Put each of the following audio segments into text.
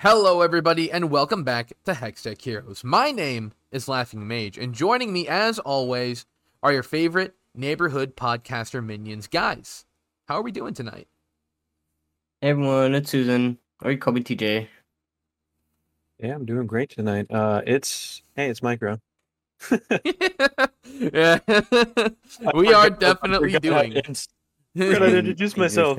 Hello, everybody, and welcome back to Hextech Heroes. My name is Laughing Mage, and joining me, as always, are your favorite neighborhood podcaster minions. Guys, how are we doing tonight? Hey everyone, it's Susan, or you call me TJ. Yeah, I'm doing great tonight. Uh, it's hey, it's Micro. yeah, we are definitely doing. I doing. forgot to introduce myself.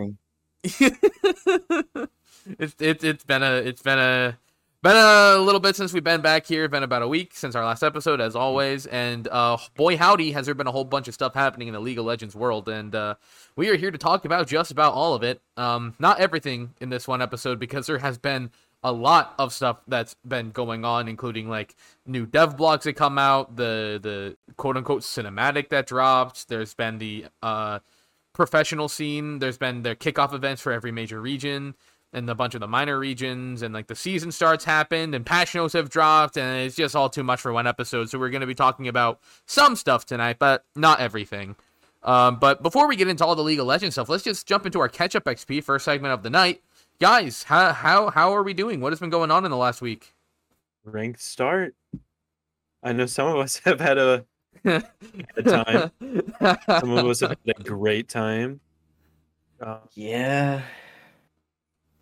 It's it's it's been a it's been a been a little bit since we've been back here. Been about a week since our last episode, as always. And uh, boy, howdy, has there been a whole bunch of stuff happening in the League of Legends world. And uh, we are here to talk about just about all of it. Um, not everything in this one episode because there has been a lot of stuff that's been going on, including like new dev blogs that come out, the the quote unquote cinematic that dropped. There's been the uh, professional scene. There's been the kickoff events for every major region and a bunch of the minor regions and like the season starts happened and patch notes have dropped and it's just all too much for one episode so we're going to be talking about some stuff tonight but not everything um, but before we get into all the league of legends stuff let's just jump into our catch up xp first segment of the night guys how, how how are we doing what has been going on in the last week Ranked start. I know some of us have had a, a time. Some of us have had a great time. Uh, Yeah,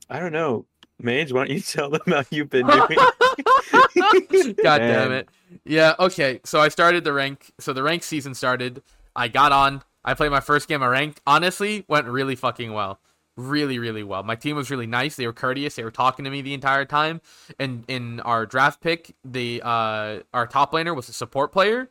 I don't know. Mage, why don't you tell them how you've been doing? God damn it. Yeah, okay. So I started the rank. So the rank season started. I got on. I played my first game of ranked. Honestly, went really fucking well. Really, really well. My team was really nice. They were courteous. They were talking to me the entire time. And in our draft pick, the uh our top laner was a support player.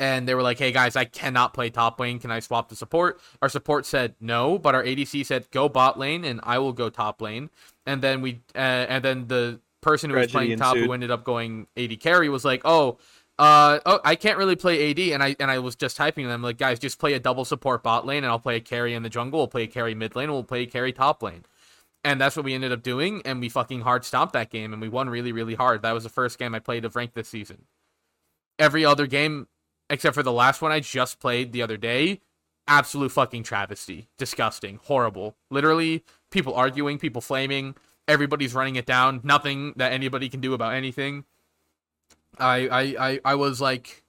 And they were like, "Hey guys, I cannot play top lane. Can I swap to support?" Our support said no, but our ADC said, "Go bot lane, and I will go top lane." And then we, uh, and then the person who was Tragedy playing top, who ended up going AD carry, was like, "Oh, uh, oh, I can't really play AD," and I and I was just typing to them like, "Guys, just play a double support bot lane, and I'll play a carry in the jungle. We'll play a carry mid lane, and we'll play a carry top lane." And that's what we ended up doing, and we fucking hard stomped that game, and we won really, really hard. That was the first game I played of ranked this season. Every other game, except for the last one I just played the other day, absolute fucking travesty, disgusting, horrible. Literally, people arguing, people flaming, everybody's running it down. Nothing that anybody can do about anything. I I I, I was like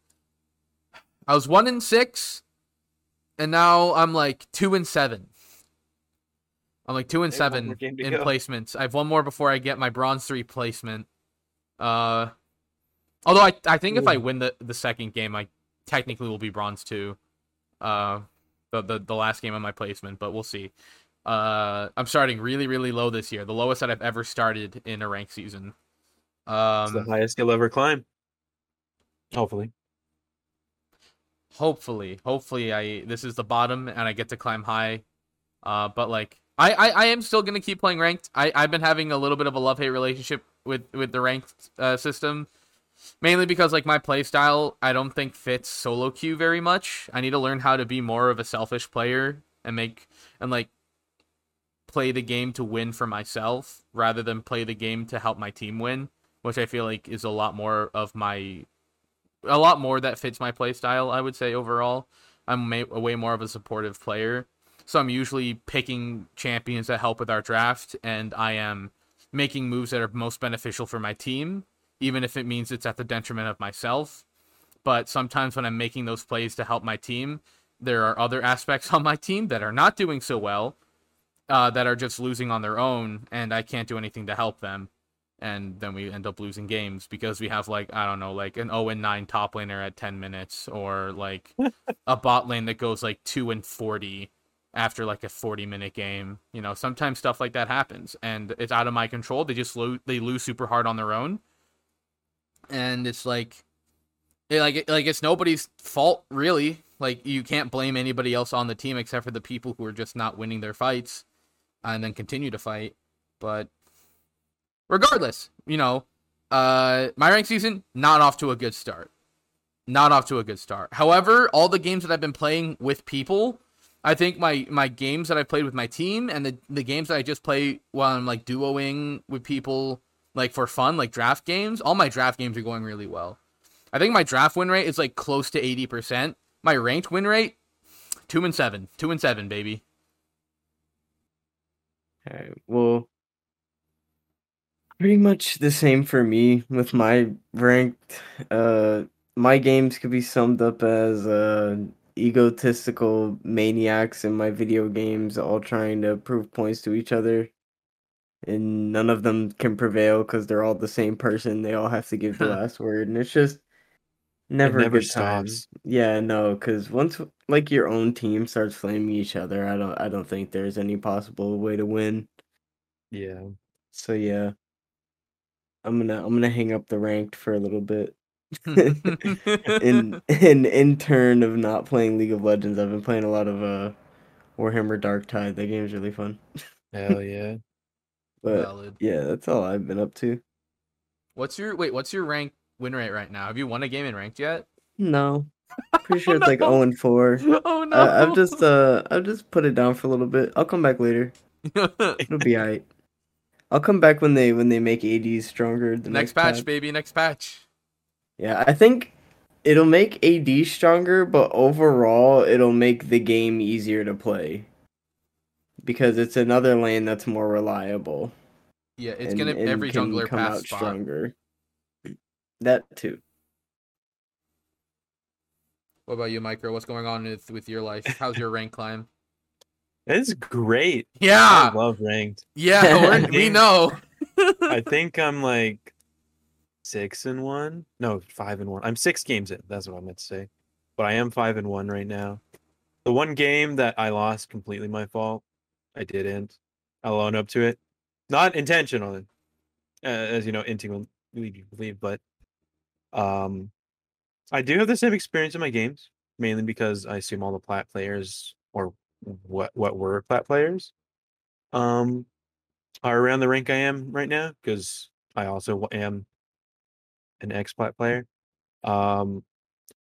I was one in six and now I'm like two and seven. I'm like two and seven more game to in go. placements. I have one more before I get my bronze three placement. Uh although I I think if I win the, the second game I technically will be bronze two. Uh the, the the last game of my placement, but we'll see. Uh I'm starting really, really low this year. The lowest that I've ever started in a ranked season. it's the Um highest you'll ever climb. Hopefully. hopefully hopefully i this is the bottom and i get to climb high uh but like i i, I am still gonna keep playing ranked i i've been having a little bit of a love hate relationship with with the ranked uh, system mainly because like my play style i don't think fits solo queue very much i need to learn how to be more of a selfish player and make and like play the game to win for myself rather than play the game to help my team win which i feel like is a lot more of my a lot more that fits my play style. I would say overall, I'm ma- way more of a supportive player. So I'm usually picking champions that help with our draft, and I am making moves that are most beneficial for my team, even if it means it's at the detriment of myself. But sometimes when I'm making those plays to help my team, there are other aspects on my team that are not doing so well, uh, that are just losing on their own, and I can't do anything to help them and then we end up losing games because we have like I don't know, like an 0 and 9 top laner at 10 minutes or like a bot lane that goes like 2 and 40 after like a 40 minute game. You know, sometimes stuff like that happens and it's out of my control. They just lo- they lose super hard on their own. And it's like it, like like it's nobody's fault really. Like you can't blame anybody else on the team except for the people who are just not winning their fights and then continue to fight. But regardless, you know, uh, my rank season not off to a good start. Not off to a good start. However, all the games that I've been playing with people, I think my my games that I've played with my team and the the games that I just play while I'm like duoing with people like for fun, like draft games, all my draft games are going really well. I think my draft win rate is like close to 80%. My ranked win rate 2 and 7. 2 and 7, baby. Alright, well, Pretty much the same for me with my ranked. Uh, my games could be summed up as uh, egotistical maniacs in my video games, all trying to prove points to each other, and none of them can prevail because they're all the same person. They all have to give the last word, and it's just never, a never good time. stops. Yeah, no, because once like your own team starts flaming each other, I don't, I don't think there's any possible way to win. Yeah. So yeah. I'm gonna I'm gonna hang up the ranked for a little bit. in in in turn of not playing League of Legends, I've been playing a lot of uh Warhammer Darktide. That game's really fun. Hell yeah. But Valid. yeah, that's all I've been up to. What's your wait? What's your rank win rate right now? Have you won a game in ranked yet? No. Pretty sure Oh, it's like no. 0 and 4. Oh no! I, I've just uh I've just put it down for a little bit. I'll come back later. It'll be alright. I'll come back when they when they make ADs stronger. The next patch, baby. Next patch. Yeah, I think it'll make AD stronger, but overall it'll make the game easier to play. Because it's another lane that's more reliable. Yeah, it's and- gonna and every jungler come pass out spot. stronger. That too. What about you, Micro? What's going on with with your life? How's your rank climb? It's great. Yeah, I Yeah, love ranked. yeah, we're, we know. I think I'm like six and one. No, five and one. I'm six games in. That's what I meant to say. But I am five and one right now. The one game that I lost completely my fault. I didn't. I'll own up to it. Not intentionally, uh, as you know, Inting will you believe, but um, I do have the same experience in my games, mainly because I assume all the plat players or what what were plat players, um, are around the rank I am right now because I also am an ex plat player. Um,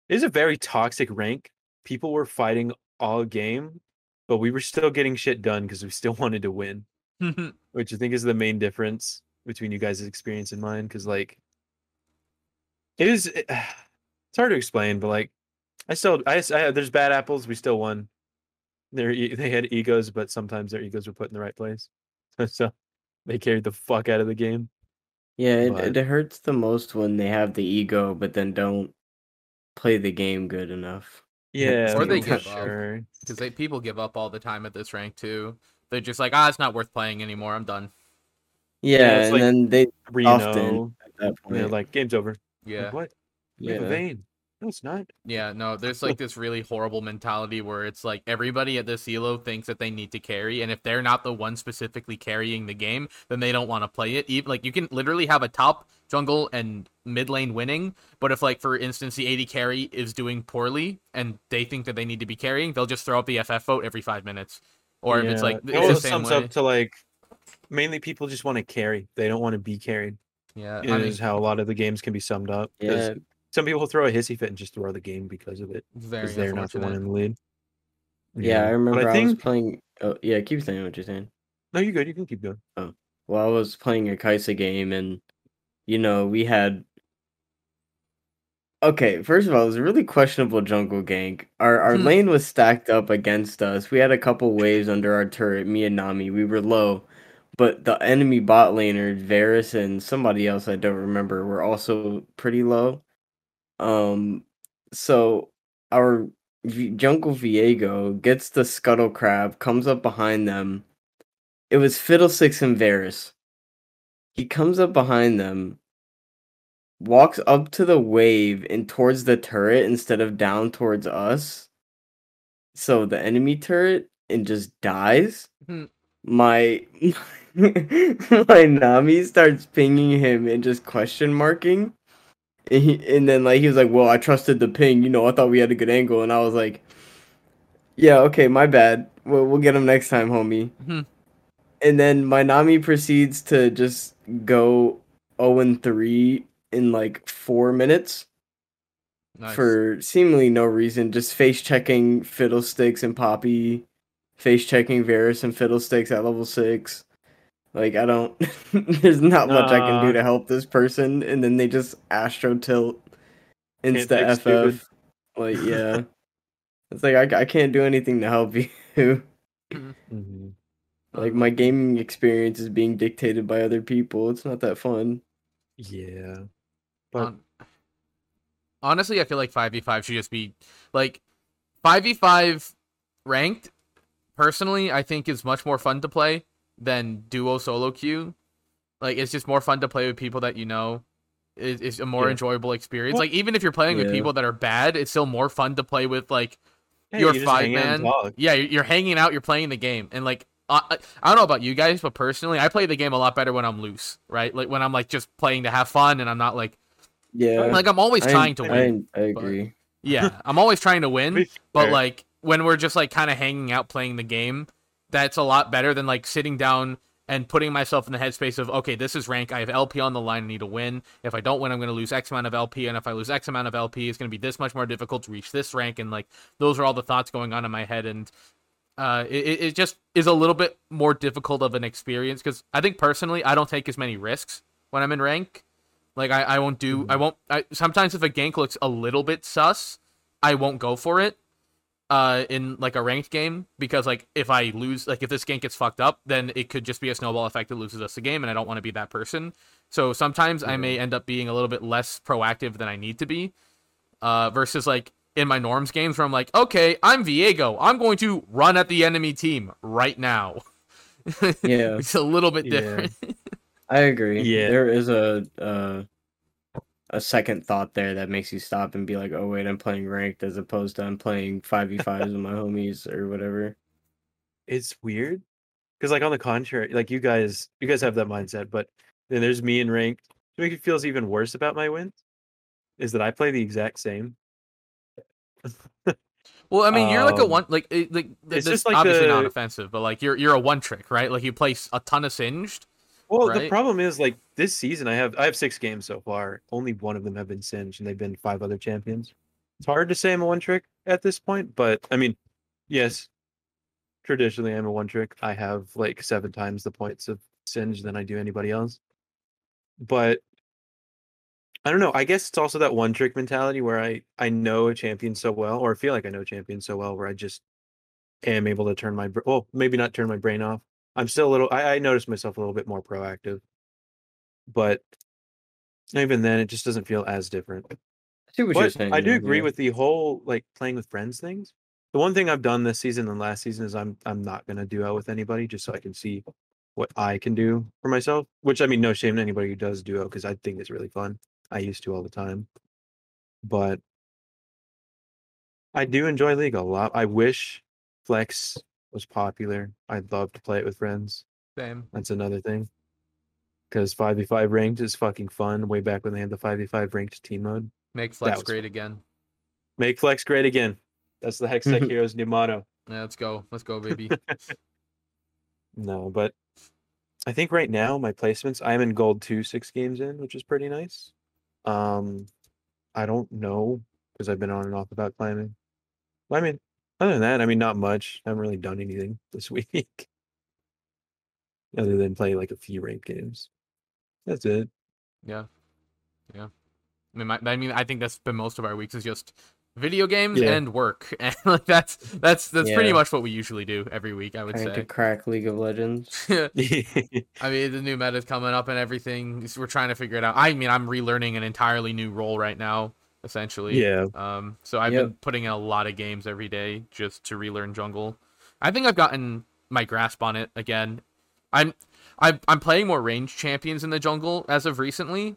it is a very toxic rank. People were fighting all game, but we were still getting shit done because we still wanted to win which I think is the main difference between you guys' experience and mine. Because like, it is, eh, it- it's hard to explain, but like, I still, I, I there's bad apples. We still won. They're, e- they had egos, but sometimes their egos were put in the right place, so they carried the fuck out of the game. Yeah, it, But- it hurts the most when they have the ego but then don't play the game good enough. Yeah, Or they for give up. Because they people give up all the time at this rank too. They're just like, ah, it's not worth playing anymore. I'm done. Yeah, it's and like- then they Reno, Often. at that and they're like, game's over. Like, Yeah, what? We have a yeah. vein. No, it's not. yeah. No, there's like this really horrible mentality where it's like everybody at this elo thinks that they need to carry, and if they're not the one specifically carrying the game, then they don't want to play it. Even like you can literally have a top jungle and mid lane winning, but if like for instance the AD carry is doing poorly and they think that they need to be carrying, they'll just throw up the FF vote every five minutes. Or if it's like it it's all the same sums way. up to like, mainly people just want to carry. They don't want to be carried. Yeah, It I is mean, how a lot of the games can be summed up. Yeah, some people throw a hissy fit and just throw the game because of it very because they're not the one in the lead. yeah, I But remember I, I think was playing. Oh, yeah, keep saying what you're saying. no, you're good. You can keep going. Oh, well, I was playing a Kaisa game, and you know we had. Okay, first of all, it was a really questionable jungle gank. Our our Hmm. lane was stacked up against us. We had a couple waves under our turret. Me and Nami, we were low, but the enemy bot laner, Varus and somebody else I don't remember, were also pretty low. Um, so our v- jungle Viego gets the scuttle crab, comes up behind them. It was Fiddlesticks and Varus. He comes up behind them, walks up to the wave and towards the turret instead of down towards us. So the enemy turret and just dies. Hmm. My my Nami starts pinging him and just question marking. And, he, and then like he was like, "Well, I trusted the ping. You know, I thought we had a good angle." And I was like, "Yeah, okay, my bad. We'll we'll get him next time, homie." Hmm. And then my Nami proceeds to just go 0 and 3 in like four minutes Nice. for seemingly no reason, just face checking Fiddlesticks and Poppy, face checking Varus and Fiddlesticks at level six. Like I don't, there's not much I can do to help this person, and then they just Astro tilt insta fix stupid. Like yeah, it's like I, I can't do anything to help you. Mhm. Like my gaming experience is being dictated by other people. It's not that fun. Yeah. But Hon- honestly, I feel like five v five should just be like five v five ranked. Personally, I think is much more fun to play than duo solo queue. Like it's just more fun to play with people that you know. It- It's a more Yeah. enjoyable experience. Well- like even if you're playing with people that are bad, it's still more fun to play with like hey, you're you just five hang out and man. Yeah, you're you're hanging out, you're playing the game, and like I, I I don't know about you guys, but personally, I play the game a lot better when I'm loose, right? Like when I'm like just playing to have fun, and I'm not like Yeah. like I'm always I- trying to I win. I agree. Yeah, I'm always trying to win, but like when we're just like kind of hanging out playing the game, that's a lot better than like sitting down and putting myself in the headspace of okay, this is rank. I have LP on the line. I need to win. If I don't win, I'm going to lose X amount of LP, and if I lose X amount of LP, it's going to be this much more difficult to reach this rank. And like those are all the thoughts going on in my head, and uh, it, it just is a little bit more difficult of an experience because I think personally I don't take as many risks when I'm in rank. Like I, I won't do I won't I, sometimes if a gank looks a little bit sus, I won't go for it uh in like a ranked game because like if I lose like if this gank gets fucked up, then it could just be a snowball effect that loses us the game and I don't want to be that person. So sometimes I may end up being a little bit less proactive than I need to be. Uh versus like in my norms games where I'm like, okay, I'm Viego. I'm going to run at the enemy team right now. Yeah. it's a little bit Yeah. different. I agree. Yeah. There is a uh, a second thought there that makes you stop and be like, "Oh wait, I'm playing ranked as opposed to I'm playing 5v5s with my homies or whatever." it's weird because like on the contrary like you guys you guys have that mindset but then there's me in ranked to make it feels even worse about my wins is that i play the exact same Well, I mean, you're like a Um, one, like, like it's this just like obviously not offensive, but like you're you're a one trick, right? Like you play a ton of singed. Well Right. the problem is like this season i have i have six games so far only one of them have been singed and they've been five other champions it's hard to say i'm a one trick at this point but i mean yes traditionally i'm a one trick i have like seven times the points of singe than i do anybody else but I don't know. I guess it's also that one trick mentality where I I know a champion so well, or feel like I know a champion so well, where I just am able to turn my well, maybe not turn my brain off. I'm still a little. I, I notice myself a little bit more proactive, but even then, it just doesn't feel as different. I see what you're saying. I do though, agree with the whole like playing with friends things. The one thing I've done this season and last season is I'm I'm not gonna duo with anybody just so I can see what I can do for myself. Which I mean, no shame to anybody who does duo because I think it's really fun. I used to all the time, but I do enjoy League a lot. I wish Flex was popular. I'd love to play it with friends. Same. That's another thing. Because 5v5 ranked is fucking fun. Way back when they had the 5v5 ranked team mode. Make flex great again. Make Flex great again. That's the Hextech Heroes new motto. Yeah, let's go. Let's go, baby. No, but I think right now my placements, I'm in gold two, six games in, which is pretty nice. Um, I don't know because I've been on and off about climbing. I mean, other than that, I mean, not much. I haven't really done anything this week other than play like a few ranked games. That's it. yeah, yeah. I mean, my, I mean, I think that's been most of our weeks is just video games Yeah. and work, and like that's that's that's pretty much what we usually do every week. I would Trying to crack League of Legends. I mean, the new meta's coming up and everything. s- We're trying to figure it out. I mean, I'm relearning an entirely new role right now, essentially. yeah. Um, so I've Yep. been putting in a lot of games every day just to relearn jungle. I think I've gotten my grasp on it again. I'm I'm I'm playing more range champions in the jungle as of recently,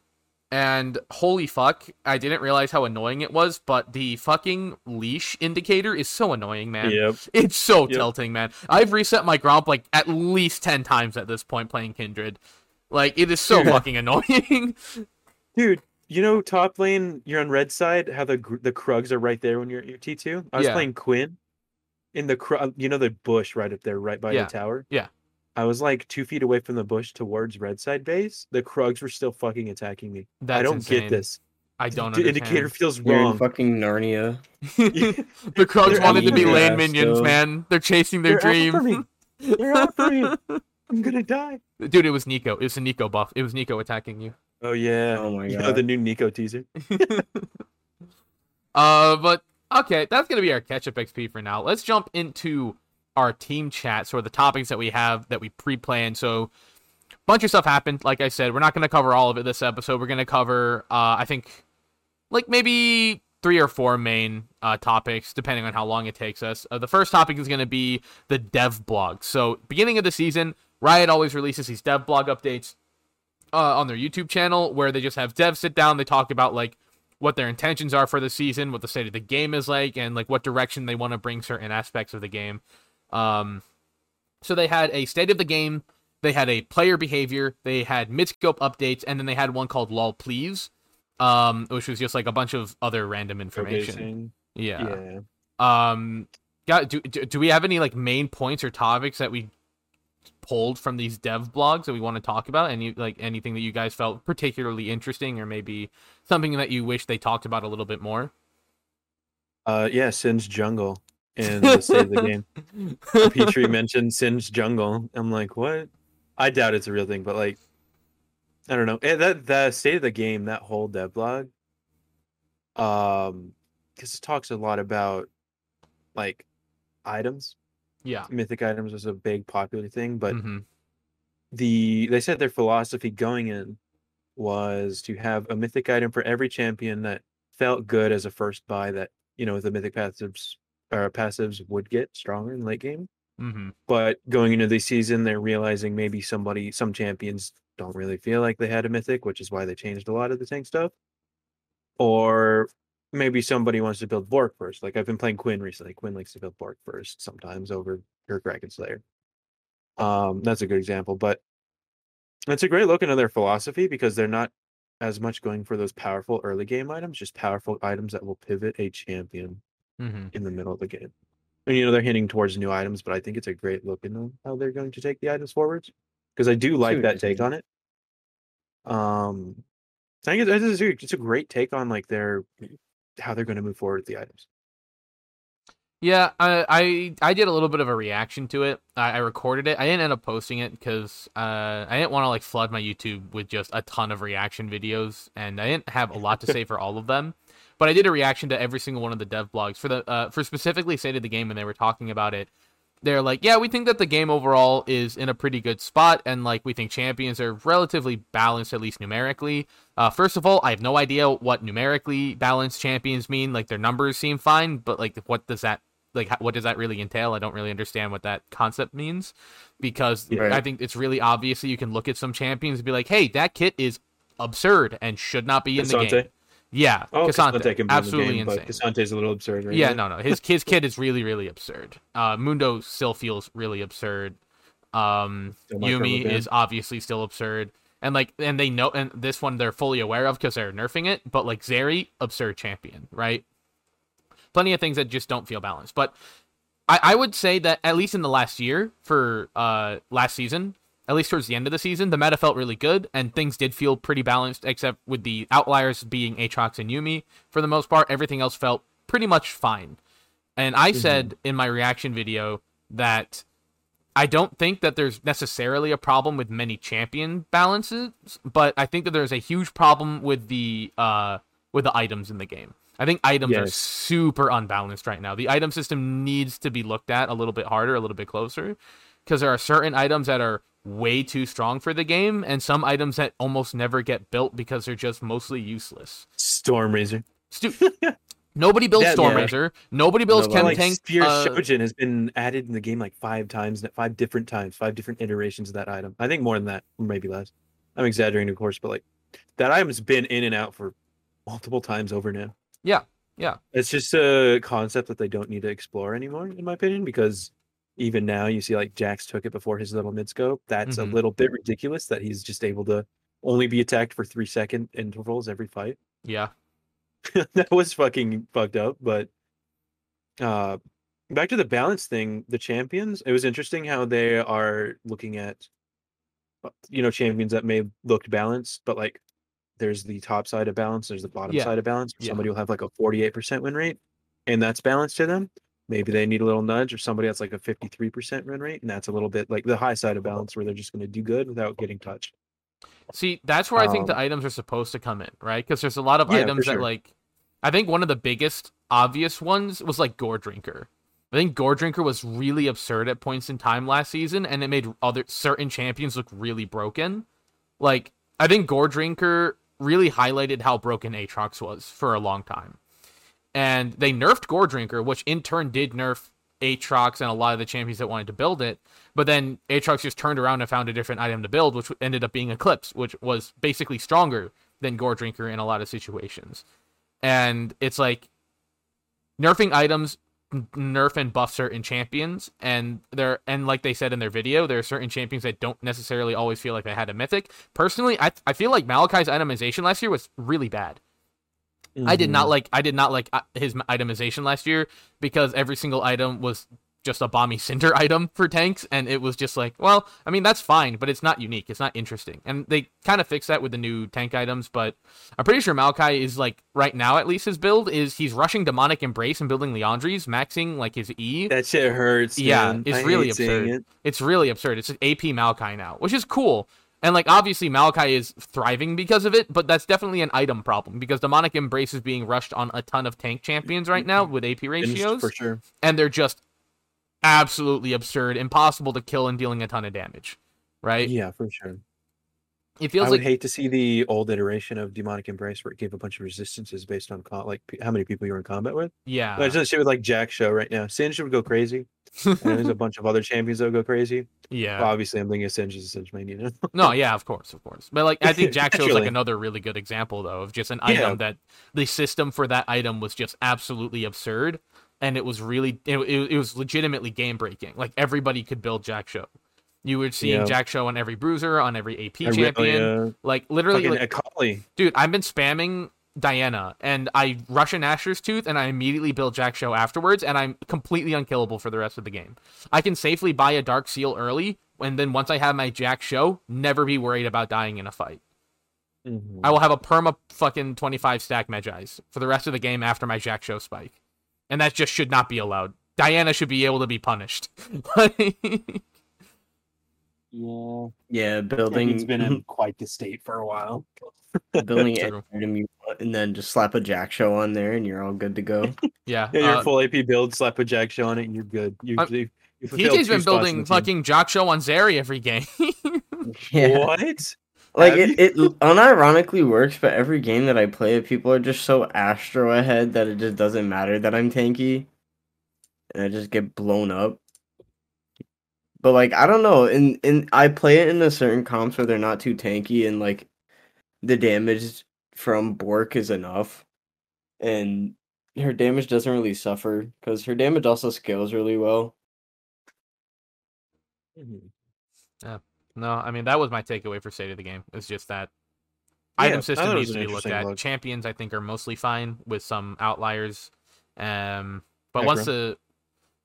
and holy fuck, I didn't realize how annoying it was. But the fucking leash indicator is so annoying, man. Yep. It's so Yep. tilting, man. I've reset my gromp like at least ten times at this point playing Kindred. Like it is so fucking annoying. Dude, you know top lane, you're on red side, how the the Krugs are right there when you're, you're T2? I was Yeah. playing Quinn in the Krug, uh, you know the bush right up there, right by Yeah. the tower? Yeah. I was like two feet away from the bush towards red side base. The Krugs were still fucking attacking me. That's I don't insane. get this. I don't The understand. indicator feels You're in wrong. fucking Narnia. the Krugs They're wanted to be everywhere, land minions, still. man. They're chasing their They're dream. after me. They're after me. I'm gonna die. Dude, it was Neeko. It was a Neeko buff. It was Neeko attacking you. Oh yeah. Oh my You know god. the new Neeko teaser. uh, but okay, that's gonna be our catch up XP for now. Let's jump into our team chat, so the topics that we have that we pre-planned. So bunch of stuff happened. Like I said, we're not going to cover all of it this episode. We're going to cover, uh, I think, like maybe three or four main uh, topics, depending on how long it takes us. Uh, the first topic is going to be the dev blog. So, beginning of the season, Riot always releases these dev blog updates uh, on their YouTube channel where they just have devs sit down. They talk about like what their intentions are for the season, what the state of the game is like, and like what direction they want to bring certain aspects of the game. Um, so they had a state of the game, they had a player behavior, they had mid scope updates, and then they had one called lol please, um, which was just like a bunch of other random information. Yeah. Yeah. Um, got do, do do we have any like main points or topics that we pulled from these dev blogs that we want to talk about? Any like anything that you guys felt particularly interesting, or maybe something that you wish they talked about a little bit more? Uh, yeah, Sin's Jungle in the state of the game. Petrie mentioned Sin's Jungle. I'm like, what? I doubt it's a real thing, but like, I don't know. Eh, That the state of the game, that whole dev blog, um, because it talks a lot about like items. Yeah. Mythic items was a big popular thing, but Mhm. the they said their philosophy going in was to have a mythic item for every champion that felt good as a first buy that you know the mythic passives or passives would get stronger in late game Mhm. but going into the season they're realizing maybe somebody some champions don't really feel like they had a mythic which is why they changed a lot of the tank stuff or maybe somebody wants to build Bork first like i've been playing quinn recently quinn likes to build Bork first sometimes over her dragon slayer um that's a good example but it's a great look into their philosophy because they're not as much going for those powerful early game items just powerful items that will pivot a champion Mhm. in the middle of the game. And you know they're hinting towards new items, but I think it's a great look into how they're going to take the items forwards because I do like that take on it. Um, I think it's, it's, a, it's a great take on like their how they're going to move forward with the items. Yeah, I, I I did a little bit of a reaction to it. I, I recorded it. I didn't end up posting it because uh, I didn't want to like flood my YouTube with just a ton of reaction videos, and I didn't have a lot to say for all of them. But I did a reaction to every single one of the dev blogs for the uh, for specifically State of the Game when they were talking about it. They're like, yeah, we think that the game overall is in a pretty good spot, and like we think champions are relatively balanced, at least numerically. Uh, first of all, I have no idea what numerically balanced champions mean. Like their numbers seem fine, but like what does that like what does that really entail? I don't really understand what that concept means because Right. I think it's really obvious that you can look at some champions and be like, hey, that kit is absurd and should not be in the game. Yeah, Oh, K'Sante, K'Sante can be in the absolutely game, insane. but K'Sante's a little absurd, right? Yeah, no, no. His his kid is really, really absurd. Uh, Mundo still feels really absurd. Um, Still Yuumi is obviously still absurd, and like, and they know, and this one they're fully aware of because they're nerfing it. But like Zeri, absurd champion, right? Plenty of things that just don't feel balanced. But I, I would say that at least in the last year for uh last season, at least towards the end of the season, the meta felt really good and things did feel pretty balanced, except with the outliers being Aatrox and Yuumi. For the most part, everything else felt pretty much fine. And I said in my reaction video that I don't think that there's necessarily a problem with many champion balances, but I think that there's a huge problem with the uh with the items in the game. I think items are super unbalanced right now. The item system needs to be looked at a little bit harder, a little bit closer, because there are certain items that are way too strong for the game, and some items that almost never get built because they're just mostly useless. Stormrazor. Stu- Nobody builds Yeah, Storm yeah. Razor. Nobody builds No, Chem like Tank. Spear uh, Shojin has been added in the game like five times, five different times, five different iterations of that item. I think more than that, maybe less. I'm exaggerating, of course, but like that item's been in and out for multiple times over now. Yeah, yeah. It's just a concept that they don't need to explore anymore, in my opinion, because even now you see like Jax took it before his little mid scope. That's Mhm. a little bit ridiculous that he's just able to only be attacked for three second intervals every fight. yeah. that was fucking fucked up. But uh back to the balance thing, the champions, it was interesting how they are looking at uh, you know, champions that may look balanced, but like there's the top side of balance, there's the bottom Yeah. side of balance. Yeah. Somebody will have like a 48% win rate, and that's balanced to them. Maybe they need a little nudge, or somebody that's like a 53% win rate, and that's a little bit like the high side of balance where they're just going to do good without getting touched. See, that's where I think the Um, items are supposed to come in, right? Because there's a lot of Yeah, items that like I think one of the biggest obvious ones was like Goredrinker. I think Goredrinker was really absurd at points in time last season, and it made other certain champions look really broken. Like I think Goredrinker really highlighted how broken Aatrox was for a long time, and they nerfed Goredrinker, which in turn did nerf Aatrox and a lot of the champions that wanted to build it. But then Aatrox just turned around and found a different item to build, which ended up being Eclipse, which was basically stronger than Goredrinker in a lot of situations. And it's like nerfing items nerf and buff certain champions and there and like they said in their video there are certain champions that don't necessarily always feel like they had a mythic personally i, I feel like Maokai's itemization last year was really bad I did not Mhm. like I did not like uh, his itemization last year because every single item was just a Bami's Cinder item for tanks and it was just like well I mean that's fine but it's not unique it's not interesting and they kind of fixed that with the new tank items but I'm pretty sure Maokai is like right now at least his build is he's rushing demonic embrace and building Liandry's maxing like his E That shit hurts. Yeah, man. it's I really absurd. it. it's really absurd. It's AP Maokai now, which is cool. And like obviously Maokai is thriving because of it, but that's definitely an item problem because Demonic Embrace is being rushed on a ton of tank champions right now with AP ratios, for sure. and they're just absolutely absurd, impossible to kill and dealing a ton of damage. Right? Yeah, for sure. It feels I would like hate to see the old iteration of demonic embrace where it gave a bunch of resistances based on co- like p- how many people you were in combat with. yeah. But it's just shit with like Jak'Sho right now. Singe would go crazy, and there's a bunch of other champions that would go crazy. yeah. Well, obviously, I'm thinking of Singe as a Singe main, you know. No, yeah, of course, of course. But like I think Jack Show is like another really good example though of just an Yeah. item that the system for that item was just absolutely absurd and it was really it, it, it was legitimately game breaking. Like everybody could build Jak'Sho. You were seeing Yeah. Jak'Sho on every bruiser, on every AP I champion. Really, uh, like literally like, Akali. dude, I've been spamming Diana and I rush an Asher's Tooth and I immediately build Jak'Sho afterwards and I'm completely unkillable for the rest of the game. I can safely buy a Dark Seal early and then once I have my Jak'Sho, never be worried about dying in a fight. Mhm. I will have a perma fucking 25 stack Mejai's for the rest of the game after my Jak'Sho spike. And that just should not be allowed. Diana should be able to be punished. Yeah, Yeah, He's building been in quite the state for a while. building True. any item you want, and then just slap a Jak'Sho on there, and you're all good to go. yeah. Yeah, your uh, full AP build, slap a Jak'Sho on it, and you're good. You, I'm- you, you fulfilled TJ's two been building fucking Jak'Sho on Zeri every game. yeah, What? like Have it, it unironically works, but every game that I play, it, people are just so astro ahead that it just doesn't matter that I'm tanky, and I just get blown up. But like I don't know, and and I play it in a certain comps where they're not too tanky, and like the damage from Bork is enough, and her damage doesn't really suffer because her damage also scales really well. Mhm. no, I mean that was my takeaway for state of the game. It's just that Yeah, item system needs to be looked at. look. Champions I think are mostly fine with some outliers. Um but once the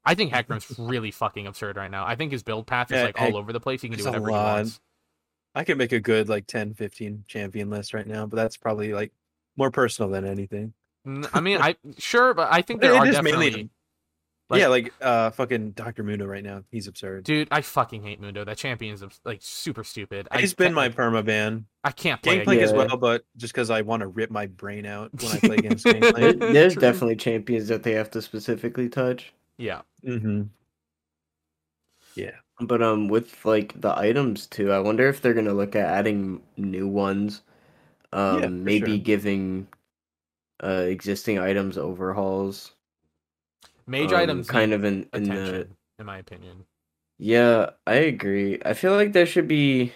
I think Hecarim's really fucking absurd right now. I think his build path is Yeah, like all over the place. He can do whatever he wants. I can make a good like 10, 15 champion list right now, but that's probably like more personal than anything. I mean, I sure, but I think there it are definitely. mainly- Like- yeah, like uh fucking Dr. Mundo right now. He's absurd. Dude, I fucking hate Mundo. That champion's abs- like super stupid. I He's been can't- my perma ban. I can't play. Gangplank it. as well, but just because I want to rip my brain out when I play against There- Gangplank. There's definitely champions that they have to specifically touch. Yeah. mm-hmm. Yeah. But um, with like the items too, I wonder if they're gonna look at adding new ones. Um, for maybe sure. giving uh existing items overhauls. Mage um, items kind of in in attention, the in my opinion. yeah. I agree. I feel like there should be.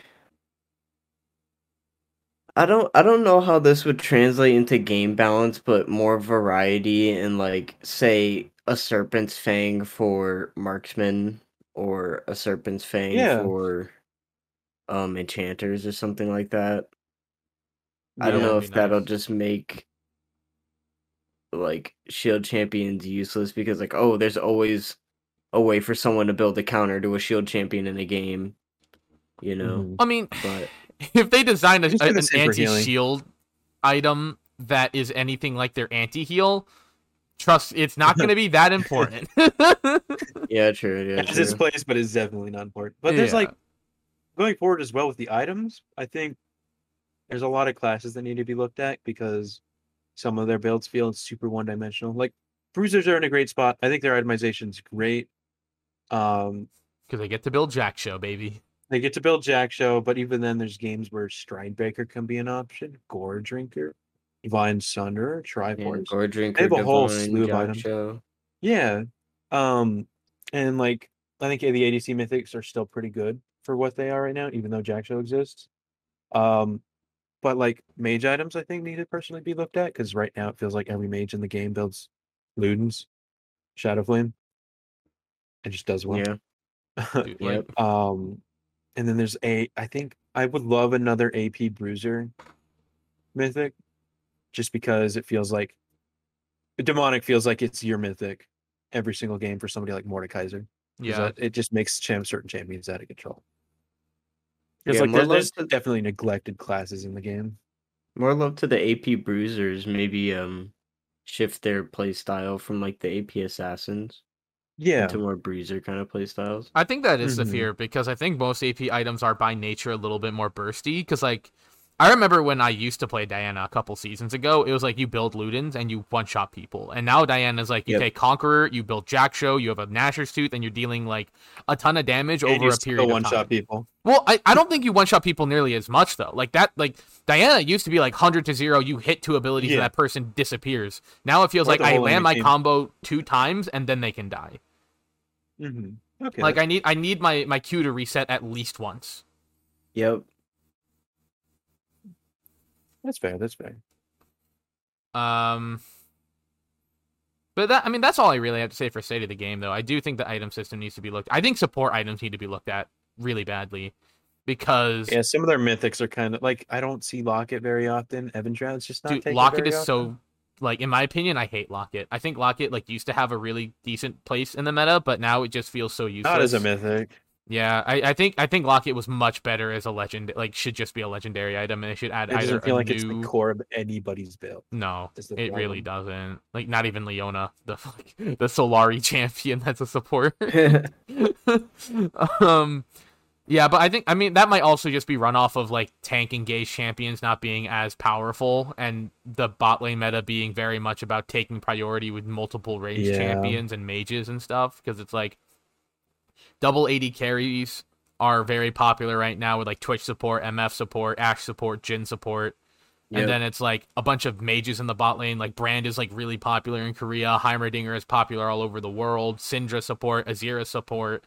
I don't I don't know how this would translate into game balance, but more variety and like say a serpent's fang for marksman or a serpent's fang Yeah. for um enchanters or something like that. I don't know if be that'll just make like shield champions useless because like oh there's always a way for someone to build a counter to a shield champion in a game. You know. Mhm. I mean, But if they design a, a- an same for healing. anti-shield item that is anything like their anti-heal, trust it's not going to be that important. yeah, true. Yeah, It has its place, but it's definitely not important. But there's Yeah. like going forward as well with the items. I think there's a lot of classes that need to be looked at because some of their builds feel super one dimensional. Like Bruisers are in a great spot. I think their itemization's great. Um, Because they get to build Jak'Sho, baby. they get to build Jak'Sho, but even then, there's games where Stridebreaker can be an option. Goredrinker, Divine Sunder, Yeah, Triforce. Goredrinker, have a whole slew of items. Show. Yeah. Um, and like I think the ADC mythics are still pretty good for what they are right now, even though Jak'Sho exists. Um, but like mage items, I think need to personally be looked at because right now it feels like every mage in the game builds Ludens, Shadowflame. It just does well. Yeah. Yep. Um, and then there's a. I think I would love another AP Bruiser mythic, just because it feels like demonic feels like it's your mythic every single game for somebody like Mordekaiser. 'cause yeah. that- it just makes champ certain champions out of control. It's Yeah, like more there- there's love to- definitely neglected classes in the game. More love to the AP Bruisers. Maybe um shift their play style from like the AP Assassins Yeah, to more Bruiser kind of play styles. I think that is the Mhm. fear because I think most AP items are by nature a little bit more bursty. Because like, I remember when I used to play Diana a couple seasons ago, it was like you build Ludens and you one shot people, and now Diana's like you Yep. take Conqueror, you build Jak'Sho, you have a Nashor's Tooth, and you're dealing like a ton of damage and over you a still period of one time. shot people. Well, I, I don't think you one shot people nearly as much though. Like that, like Diana used to be like hundred to zero. You hit two abilities Yeah. and that person disappears. Now it feels Or like I land my team. combo two times and then they can die. hmm Okay, Like I need I need my my Q to reset at least once. Yep. That's fair. That's fair. Um, but that I mean that's all I really have to say for state of the game though. I do think the item system needs to be looked. I think support items need to be looked at really badly because Yeah, some of their mythics are kind of like I don't see Locket very often. Evenshroud's just not. dude, Locket is often. so like in my opinion I hate Locket. I think Locket like used to have a really decent place in the meta, but now it just feels so useless. not as a mythic. Yeah, I, I think I think Locket was much better as a legend. Like should just be a legendary item, and they should add It either doesn't feel like it's the core of anybody's build. No, it really doesn't. Like not even Leona, the like, the Solari champion that's a support. um, yeah, but I think I mean that might also just be run off of like tank engaged champions not being as powerful, and the bot lane meta being very much about taking priority with multiple range Yeah. champions and mages and stuff. Because it's like double AD carries are very popular right now with like Twitch support, MF support, Ashe support, Jhin support. Yep. And then it's like a bunch of mages in the bot lane. Like Brand is like really popular in Korea. Heimerdinger is popular all over the world. Syndra support, Azira support.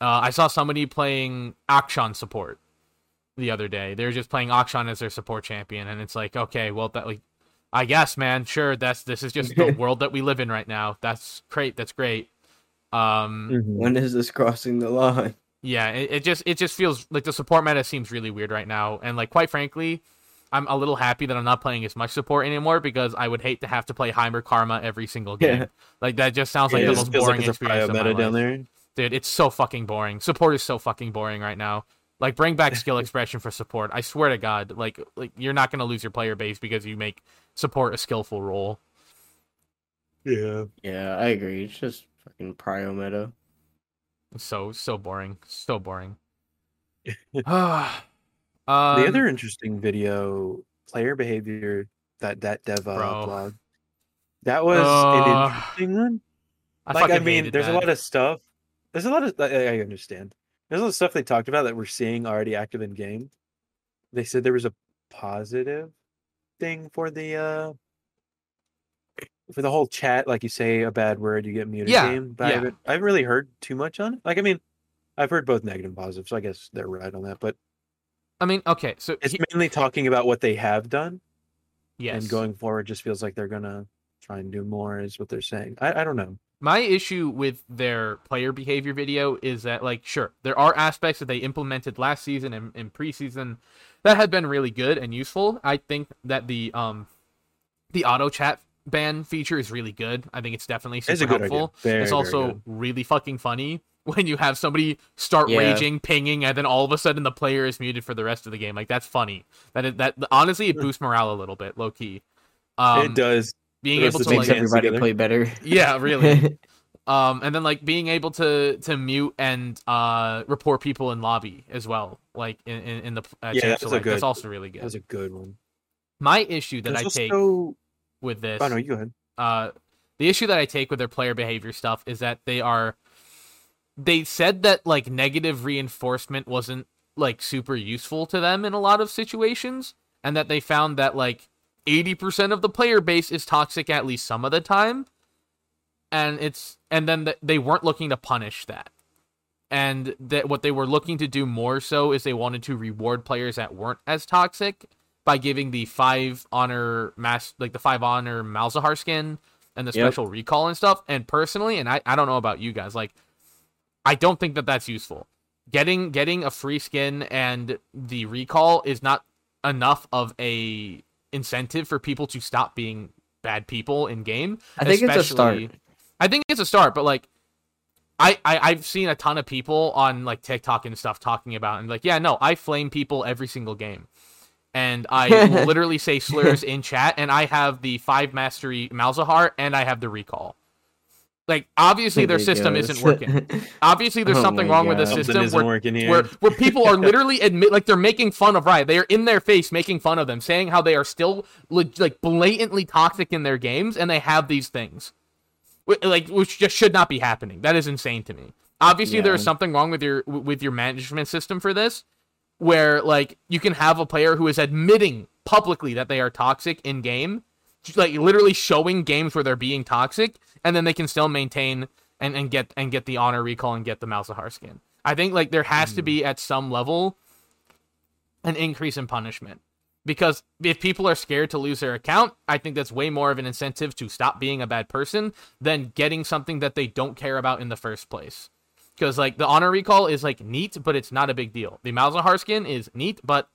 Uh, I saw somebody playing Akshan support the other day. They were just playing Akshan as their support champion, and it's like, okay, well, that like, I guess, man, sure, that's this is just the world that we live in right now. That's great. That's great. Um, when is this crossing the line? yeah, it, it just it just feels like the support meta seems really weird right now, and like quite frankly, I'm a little happy that I'm not playing as much support anymore because I would hate to have to play Heimer Karma every single game. Yeah. Like that just sounds like it the most boring like experience prio of my meta down life. there. Dude, it's so fucking boring. Support is so fucking boring right now. Like bring back skill expression for support. I swear to God, like like you're not gonna lose your player base because you make support a skillful role. Yeah. Yeah, I agree. It's just fucking prio meta. So so boring. So boring. um, the other interesting video, player behavior, that that dev uh, blog, that was Uh, an interesting one. I like I mean, there's a lot of stuff. There's a lot of I, I understand. There's a lot of stuff they talked about that we're seeing already active in game. They said there was a positive thing for the uh for the whole chat, like you say a bad word, you get muted Yeah, game. But I yeah. haven't I haven't really heard too much on it. Like I mean, I've heard both negative and positive, so I guess they're right on that. But I mean, okay, so it's he- mainly talking about what they have done yes. and going forward just feels like they're gonna try and do more is what they're saying. I, I don't know. My issue with their player behavior video is that, like, sure, there are aspects that they implemented last season and in preseason that had been really good and useful. I think that the um the auto chat ban feature is really good. I think it's definitely super It's a good helpful. idea. Very, it's also really fucking funny when you have somebody start Yeah. raging, pinging, and then all of a sudden the player is muted for the rest of the game. Like that's funny. That is, that honestly it boosts morale a little bit, low key. Um, it does. being the able to Makes like everybody together. play better. yeah, really. um, and then like being able to to mute and uh report people in lobby as well, like in in, in the uh, Yeah, champ that's a select. That's also really good. That's a good one. My issue that I take also- with this, Oh no, you go ahead. uh, the issue that I take with their player behavior stuff is that they are they said that like negative reinforcement wasn't like super useful to them in a lot of situations and that they found that like 80% of the player base is toxic at least some of the time and it's and then th- they weren't looking to punish that and that what they were looking to do more so is they wanted to reward players that weren't as toxic by giving the five honor mass like the five honor Malzahar skin and the Yep. special recall and stuff and personally and I, I don't know about you guys like I don't think that that's useful getting getting a free skin and the recall is not enough of a incentive for people to stop being bad people in game I think it's a start. I think it's a start, but like, I, I I've seen a ton of people on like TikTok and stuff talking about and like, yeah, no, I flame people every single game, and I literally say slurs in chat, and I have the five mastery Malzahar, and I have the recall. Like, obviously their system isn't working. Obviously, there's Oh something my wrong with the system isn't where working here. where where people are literally admit like they're making fun of Riot. They are in their face making fun of them, saying how they are still like blatantly toxic in their games, and they have these things, like which just should not be happening. That is insane to me. Obviously, there is something wrong with your with your management system for this, where like you can have a player who is admitting publicly that they are toxic in game, like literally showing games where they're being toxic, and then they can still maintain and, and get and get the honor recall and get the Malzahar skin. I think like there has to be hmm. at some level an increase in punishment. Because if people are scared to lose their account, I think that's way more of an incentive to stop being a bad person than getting something that they don't care about in the first place. Because like the honor recall is like neat, but it's not a big deal. The Malzahar skin is neat, but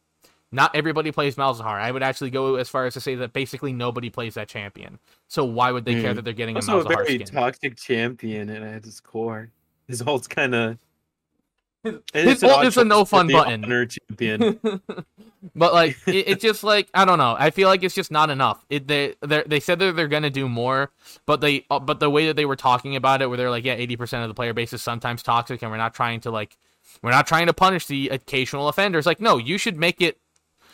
not everybody plays Malzahar. I would actually go as far as to say that basically nobody plays that champion. So why would they care Mm. that they're getting a also a Malzahar very skin? toxic champion and at his core. His ult's kind of. His ult is a no fun button. champion. but like it, it just like I don't know. I feel like it's just not enough. It they they they said that they're gonna do more, but they uh, but the way that they were talking about it, where they're like, yeah, eighty percent of the player base is sometimes toxic, and we're not trying to like we're not trying to punish the occasional offenders. Like, no, you should make it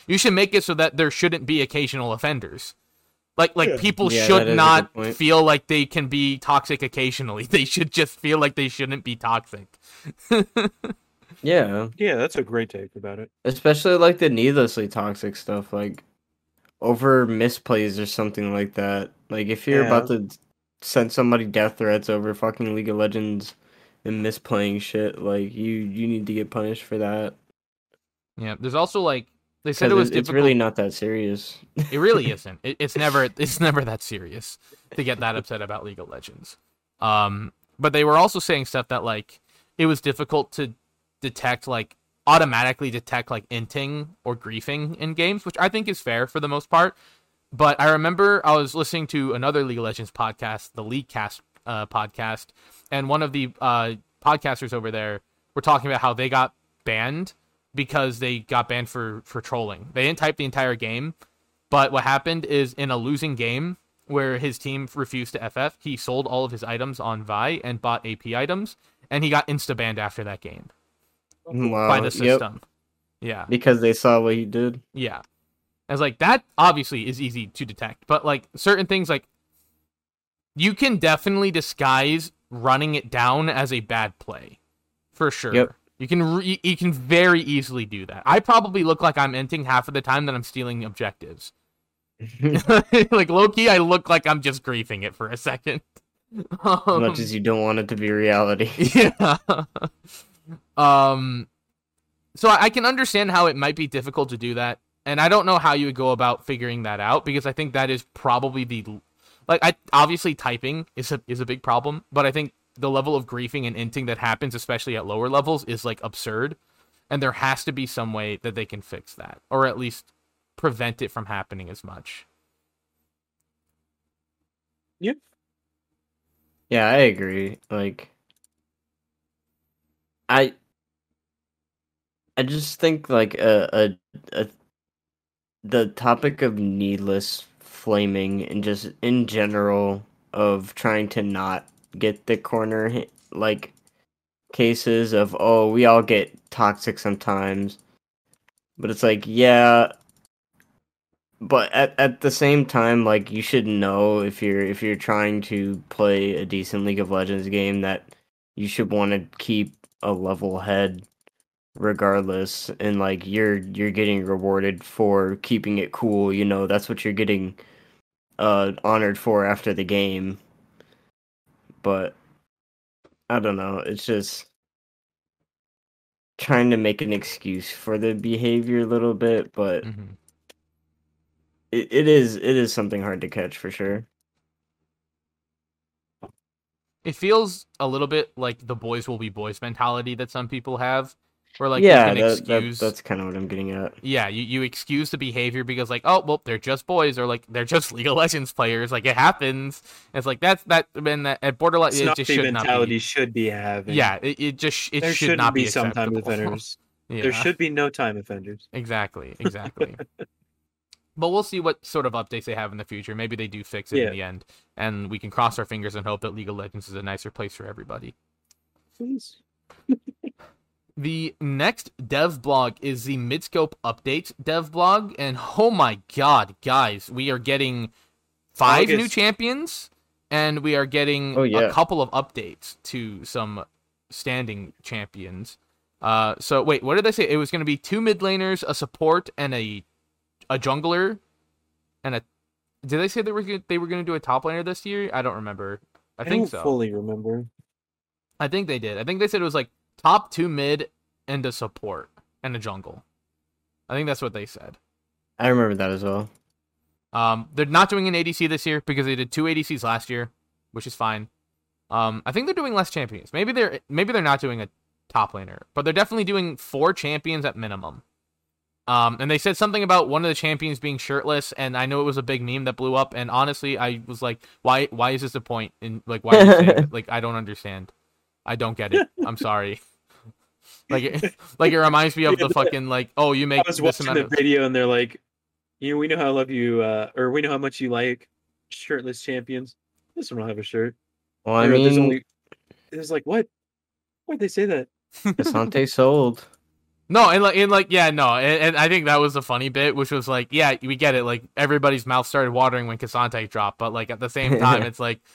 you should make it so that there shouldn't be occasional offenders. Like like people Yeah, should is a good not feel like they can be toxic occasionally. They should just feel like they shouldn't be toxic. Yeah, yeah, that's a great take about it. especially like the needlessly toxic stuff, like over misplays or something like that. Like if you're about to send somebody death threats over fucking League of Legends and misplaying shit, like you you need to get punished for that. Yeah, there's also like they said it was it- it's difficult. really not that serious. It really isn't. It, it's never it's never that serious to get that upset about League of Legends. Um, but they were also saying stuff that like it was difficult to detect like automatically detect like inting or griefing in games, which I think is fair for the most part. But I remember I was listening to another League of Legends podcast, the League Cast uh, podcast, and one of the uh, podcasters over there were talking about how they got banned because they got banned for for trolling. They didn't type the entire game, but what happened is in a losing game where his team refused to FF, he sold all of his items on Vi and bought AP items, and he got insta banned after that game mm, Wow, by the yep, system. Yeah, because they saw what he did. yeah. I was like, that obviously is easy to detect, but like certain things, like you can definitely disguise running it down as a bad play, for sure. Yep. You can re- you can very easily do that. I probably look like I'm inting half of the time that I'm stealing objectives. like low key, I look like I'm just griefing it for a second. as Um, much as you don't want it to be reality. yeah. um. So I I can understand how it might be difficult to do that, and I don't know how you would go about figuring that out because I think that is probably the like I obviously typing is a is a big problem, but I think the level of griefing and inting that happens, especially at lower levels, is like absurd, and there has to be some way that they can fix that, or at least prevent it from happening as much. Yep. Yeah, I agree. Like I I just think like a a, a the topic of needless flaming and just in general of trying to not get the corner like cases of oh we all get toxic sometimes. But it's like yeah but at, at the same time, like you should know if you're if you're trying to play a decent League of Legends game that you should want to keep a level head regardless. And like you're you're getting rewarded for keeping it cool you know that's what you're getting uh honored for after the game but i don't know it's just trying to make an excuse for the behavior a little bit but Mhm. it, it is it is something hard to catch for sure It feels a little bit like the boys will be boys mentality that some people have, where like yeah you can that, that, excuse. that's kind of what i'm getting at Yeah, you, you excuse the behavior because like, oh well, they're just boys, or like they're just League of Legends players. Like it happens. It's like that's that. And that at Borderlands, it just Snuffy should not mentality be. should be having. Yeah, it, it just it there should shouldn't be be some time acceptable. offenders. yeah, There should be no time offenders. exactly, exactly. but we'll see what sort of updates they have in the future. Maybe they do fix it Yeah. in the end, and we can cross our fingers and hope that League of Legends is a nicer place for everybody. Please. The next dev blog is the Midscope Updates dev blog, and oh my god, guys, we are getting five new champions, and we are getting Oh, yeah. a couple of updates to some standing champions. Uh, so wait, what did I say? It was going to be two mid laners, a support, and a a jungler, and a. Did they say they were gonna, they were going to do a top laner this year? I don't remember. I, I, think don't so. fully remember. I think they did. I think they said it was like top two mid and a support and a jungle. I think that's what they said. i remember that as well Um, they're not doing an ADC this year because they did two ADCs last year, which is fine. Um, I think they're doing less champions. Maybe they're maybe they're not doing a top laner, but they're definitely doing four champions at minimum. Um, and they said something about one of the champions being shirtless, and I know it was a big meme that blew up. And honestly, I was like, why? Why is this a point? And like, why? Are you saying that? Like, I don't understand. I don't get it. I'm sorry. Like, it, like it reminds me of the fucking like, oh, you I make was this watching amount the of. video and they're like, you know, we know how I love you, uh, or we know how much you like shirtless champions. This one will have a shirt. well i Or there's mean only, it was like, what? Why'd they say that? K'Sante sold No, and like, and like, yeah, no, and, and I think that was the funny bit, which was like, yeah, we get it. Like everybody's mouth started watering when K'Sante dropped, but like at the same time, it's like, y-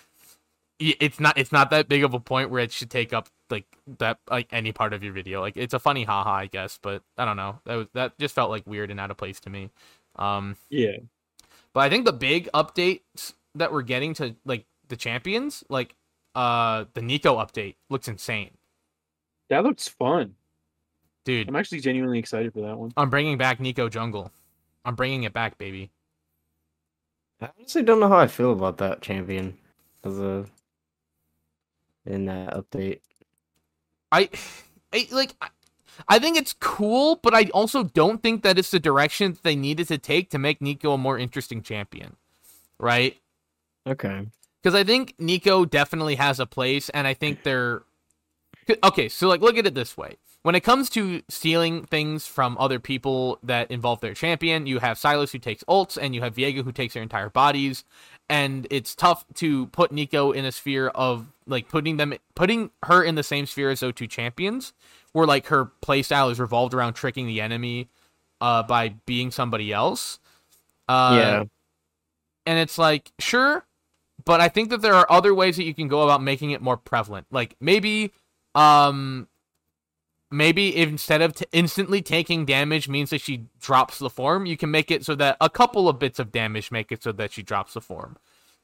it's not, it's not that big of a point where it should take up like that, like any part of your video. Like it's a funny haha, I guess, but I don't know. That was that just felt like weird and out of place to me. Um, Yeah. but I think the big updates that we're getting to like the champions, like uh the Neeko update, looks insane, That looks fun. dude. I'm actually genuinely excited for that one. I'm bringing back Neeko Jungle. I'm bringing it back, baby. I honestly don't know how I feel about that champion as a in that update. I, I like I, I think it's cool, but I also don't think that it's the direction that they needed to take to make Neeko a more interesting champion. Right? Okay. Because I think Neeko definitely has a place, and I think they're okay. So, like, look at it this way: when it comes to stealing things from other people that involve their champion, you have Sylas who takes ults, and you have Viego who takes their entire bodies, and it's tough to put Neeko in a sphere of like putting them, putting her in the same sphere as O2 champions, where like her playstyle is revolved around tricking the enemy, uh, by being somebody else. Uh, yeah. and it's like sure but i think that there are other ways that you can go about making it more prevalent like maybe um maybe instead of t- instantly taking damage means that she drops the form you can make it so that a couple of bits of damage make it so that she drops the form.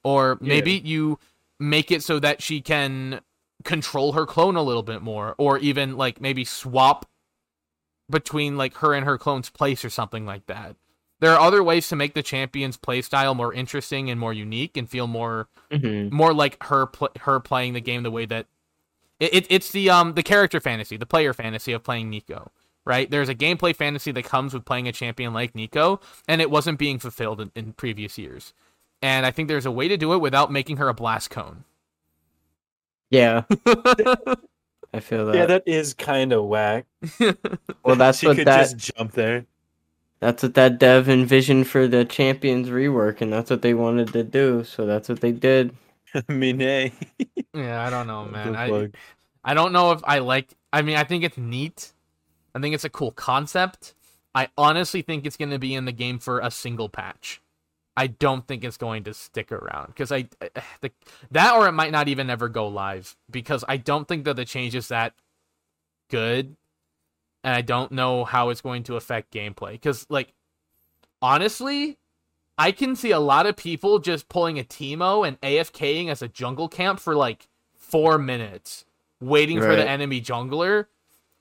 Or maybe you make it so that she can control her clone a little bit more or even like maybe swap between like her and her clone's place or something like that. There are other ways to make the champion's playstyle more interesting and more unique and feel more Mhm. more like her pl- her playing the game the way that it, it, it's the um the character fantasy, the player fantasy of playing Neeko. Right? There's a gameplay fantasy that comes with playing a champion like Neeko, and it wasn't being fulfilled in, in previous years. And I think there's a way to do it without making her a blast cone. Yeah. I feel that. Yeah, that is kind of whack. well, that's she what could that just jump there. that's what that dev envisioned for the champions rework, and that's what they wanted to do. So that's what they did. Mine. yeah, I don't know, man. I. I don't know if I like. I mean, I think it's neat. I think it's a cool concept. I honestly think it's going to be in the game for a single patch. I don't think it's going to stick around because I the, that or it might not even ever go live because I don't think that the change is that good, and I don't know how it's going to affect gameplay. Because like honestly, I can see a lot of people just pulling a Teemo and AFKing as a jungle camp for like four minutes, waiting for the enemy jungler,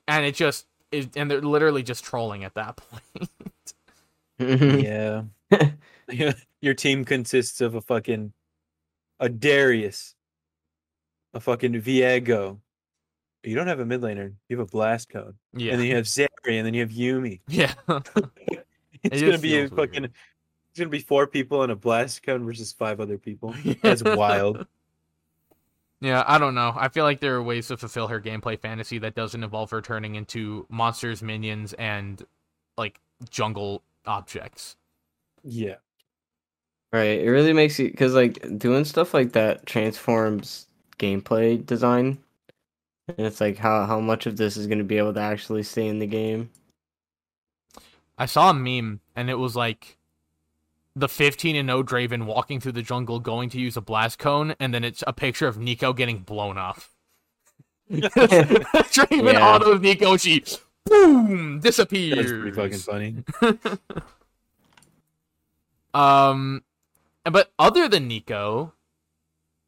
and it just is, and they're literally just trolling at that point. Mm-hmm. yeah. Yeah. Your team consists of a fucking a Darius, a fucking Viego. You don't have a mid laner. You have a blast cone. yeah, And then you have Zeri, and then you have Yuumi. yeah. It's just gonna be a fucking weird. Fucking it's gonna be four people in a blast cone versus five other people. That's wild. Yeah, I don't know. I feel like there are ways to fulfill her gameplay fantasy that doesn't involve her turning into monsters, minions, and like jungle objects. Yeah. Right. It really makes you because like doing stuff like that transforms gameplay design, and it's like how how much of this is going to be able to actually stay in the game. I saw a meme and it was like the 15 and 0 Draven walking through the jungle going to use a blast cone, and then it's a picture of Neeko getting blown up. Draven Yeah. autos Neeko, she boom disappears. That's pretty fucking funny. Um, but other than Neeko,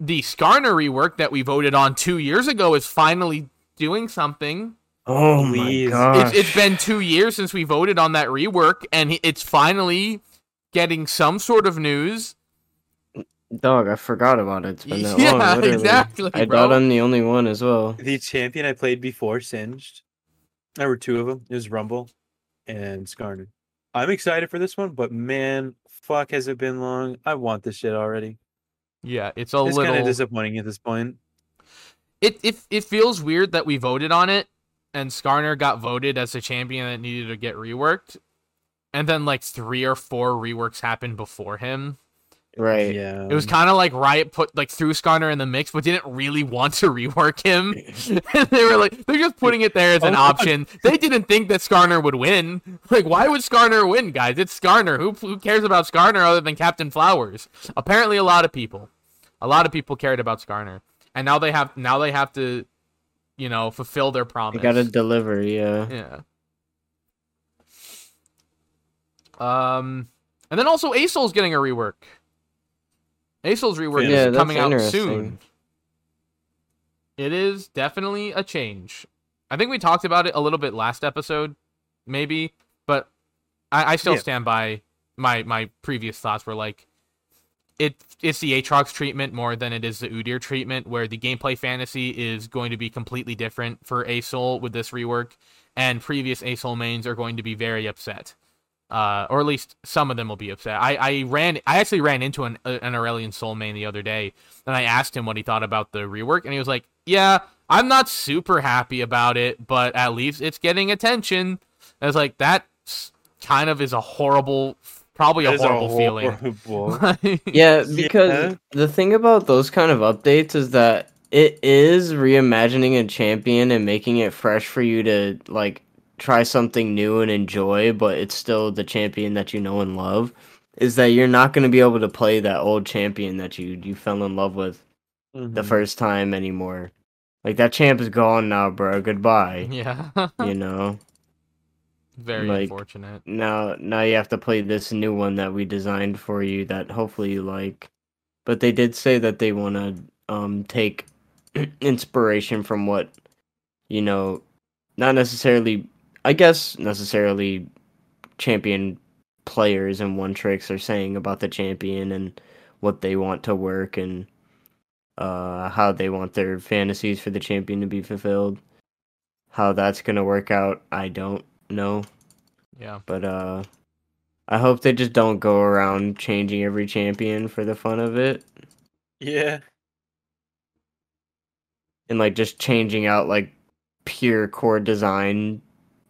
the Skarner rework that we voted on two years ago is finally doing something. Oh Please. my gosh! It's, it's been two years since we voted on that rework, and it's finally getting some sort of news. dog. I forgot about it. It's been that Yeah, long. Literally. exactly, I bro. thought I'm the only one as well. The champion I played before Singed. There were two of them. It was Rumble and Skarner. I'm excited for this one, but man, fuck, has it been long? I want this shit already. Yeah, it's a it's kind little. of disappointing at this point. it, it it feels weird that we voted on it, and Skarner got voted as a champion that needed to get reworked, and then like three or four reworks happened before him. Right. Yeah. It was kind of like Riot put like threw Skarner in the mix, but didn't really want to rework him. and they were like, they're just putting it there as an Oh, no. option. They didn't think that Skarner would win. Like, why would Skarner win, guys? It's Skarner. Who who cares about Skarner other than Captain Flowers? Apparently, a lot of people, a lot of people cared about Skarner, and now they have now they have to, you know, fulfill their You promise. gotta deliver. Yeah. Yeah. Um, and then also Asol's getting a rework. Asol's rework Yeah, is that's coming out soon. It is definitely a change. I think we talked about it a little bit last episode, maybe, but I, I still Yeah. stand by my my previous thoughts. Were like, it it's the Aatrox treatment more than it is the Udyr treatment, where the gameplay fantasy is going to be completely different for Asol with this rework, and previous Asol mains are going to be very upset. Uh, or at least some of them will be upset. I, I ran, I actually ran into an an Aurelion Sol main the other day, and I asked him what he thought about the rework, and he was like, "Yeah, I'm not super happy about it, but at least it's getting attention." I was like, "That kind of is a horrible, probably a That is horrible feeling." horrible- Yeah, because Yeah. the thing about those kind of updates is that it is reimagining a champion and making it fresh for you to like try something new and enjoy, but it's still the champion that you know and love. Is that you're not going to be able to play that old champion that you you fell in love with the Mhm. first time anymore. Like that champ is gone now, bro. Goodbye. yeah, you know. very like- unfortunate. now now you have to play this new one that we designed for you that hopefully you like but they did say that they want to um take inspiration from what you know not necessarily i guess necessarily champion players and one tricks are saying about the champion and what they want to work and uh how they want their fantasies for the champion to be fulfilled. How that's going to work out i don't know. Yeah, but uh I hope they just don't go around changing every champion for the fun of it. Yeah. and like just changing out like pure core design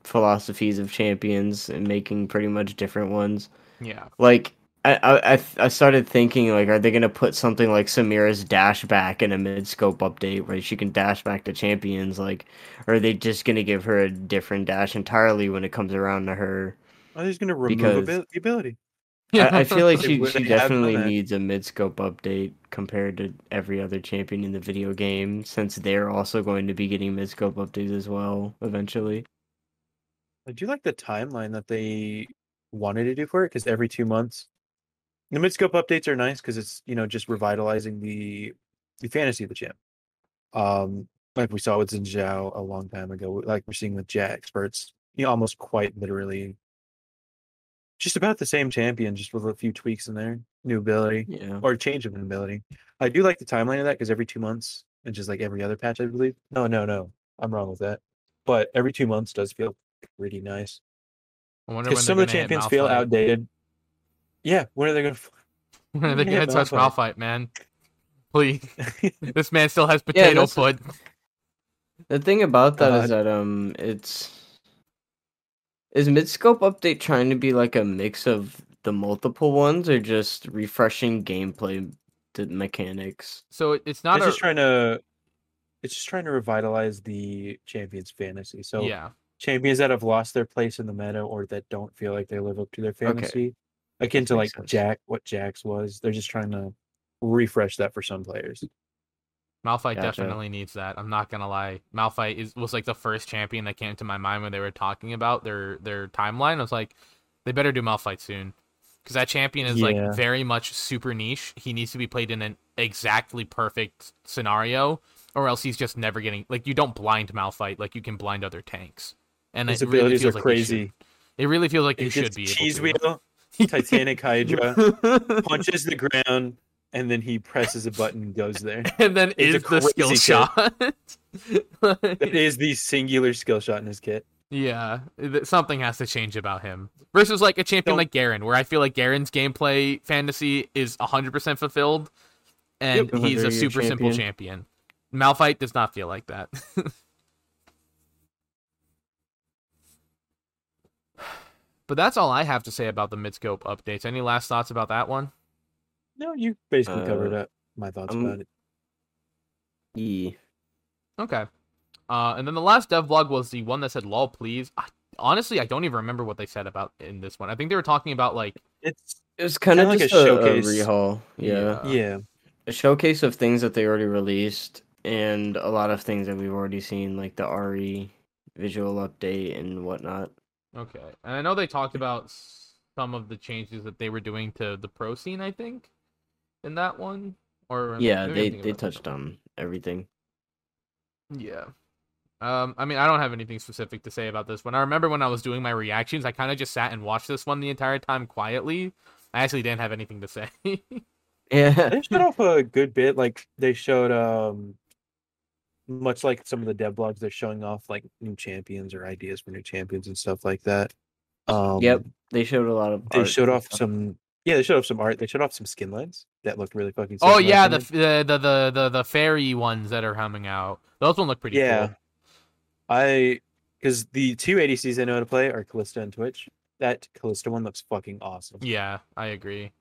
philosophies of champions and making pretty much different ones. yeah, Like I I I- I started thinking like are they going to put something like Samira's dash back in a mid scope update where she can dash back to champions like or are they just going to give her a different dash entirely when it comes around to her I'm just gonna remove Because- the ability. I, I feel like she, she they have done definitely needs a mid scope update compared to every other champion in the video game, since they're also going to be getting mid scope updates as well eventually. I do like the timeline that they wanted to do for it because every two months, the mid scope updates are nice because it's you know just revitalizing the the fantasy of the champ. Um, like we saw with Xin Zhao a long time ago, like we're seeing with Jet experts, you know, almost quite literally, just about the same champion, just with a few tweaks in there, new ability Yeah. or change of an ability. I do like the timeline of that because every two months, and just like every other patch, I believe. No, no, no, I'm wrong with that. But every two months does feel pretty nice. I wonder when Because some of the champions feel Malphite. outdated. Yeah, when are they gonna? When are they Yeah, gonna touch Malphite. Malphite, man? Please, this man still has potato that's- foot. The thing about that is God. that um, it's is mid scope update trying to be like a mix of the multiple ones or just refreshing gameplay the mechanics? So it's not it's a just trying to. It's just trying to revitalize the champions fantasy. So yeah. Champions that have lost their place in the meta or that don't feel like they live up to their fantasy, akin to like sense. Jack, what Jax was. They're just trying to refresh that for some players. Malphite Gotcha. definitely needs that. I'm not gonna lie. Malphite is was like the first champion that came to my mind when they were talking about their their timeline. I was like, they better do Malphite soon, because that champion is Yeah. like very much super niche. He needs to be played in an exactly perfect scenario, or else he's just never getting like you don't blind Malphite like you can blind other tanks. And His it really abilities feels are like crazy. It really feels like you should gets be able cheese to. wheel, Titanic Hydra, punches the ground, and then he presses a button and goes there. and then It's a is the skill crazy kid. shot. That is the singular skill shot in his kit. Yeah, something has to change about him. Versus like a champion Don't- like Garen, where I feel like Garen's gameplay fantasy is 100% fulfilled, and Yep. he's a 100 super simple champion. champion. Malphite does not feel like that. But that's all I have to say about the midscope updates. Any last thoughts about that one? No, you basically covered Uh, up my thoughts um, about it. Yeah. Okay. Uh, and then the last dev blog was the one that said "lol, please." I, honestly, I don't even remember what they said about in this one. I think they were talking about like It's It was kind of like just a a, a showcase. rehaul. Yeah. Uh, yeah. A showcase of things that they already released and a lot of things that we've already seen, like the RE visual update and whatnot. Okay, and I know they talked about some of the changes that they were doing to the pro scene. I think in that one, or Yeah, they, they touched on everything. Yeah. Um, I mean, I don't have anything specific to say about this one. I remember when I was doing my reactions, I kind of just sat and watched this one the entire time quietly. I actually didn't have anything to say. Yeah. They showed off a good bit. Like they showed um much like some of the dev blogs, they're showing off like new champions or ideas for new champions and stuff like that. Um Yep. They showed a lot of. They art showed off stuff. some yeah, they showed off some art. They showed off some skin lines that looked really fucking oh yeah, the, the the the the the fairy ones that are coming out. Those one look pretty Yeah. cool. I because the two ADCs I know how to play are Kalista and Twitch. That Kalista one looks fucking awesome. Yeah, I agree.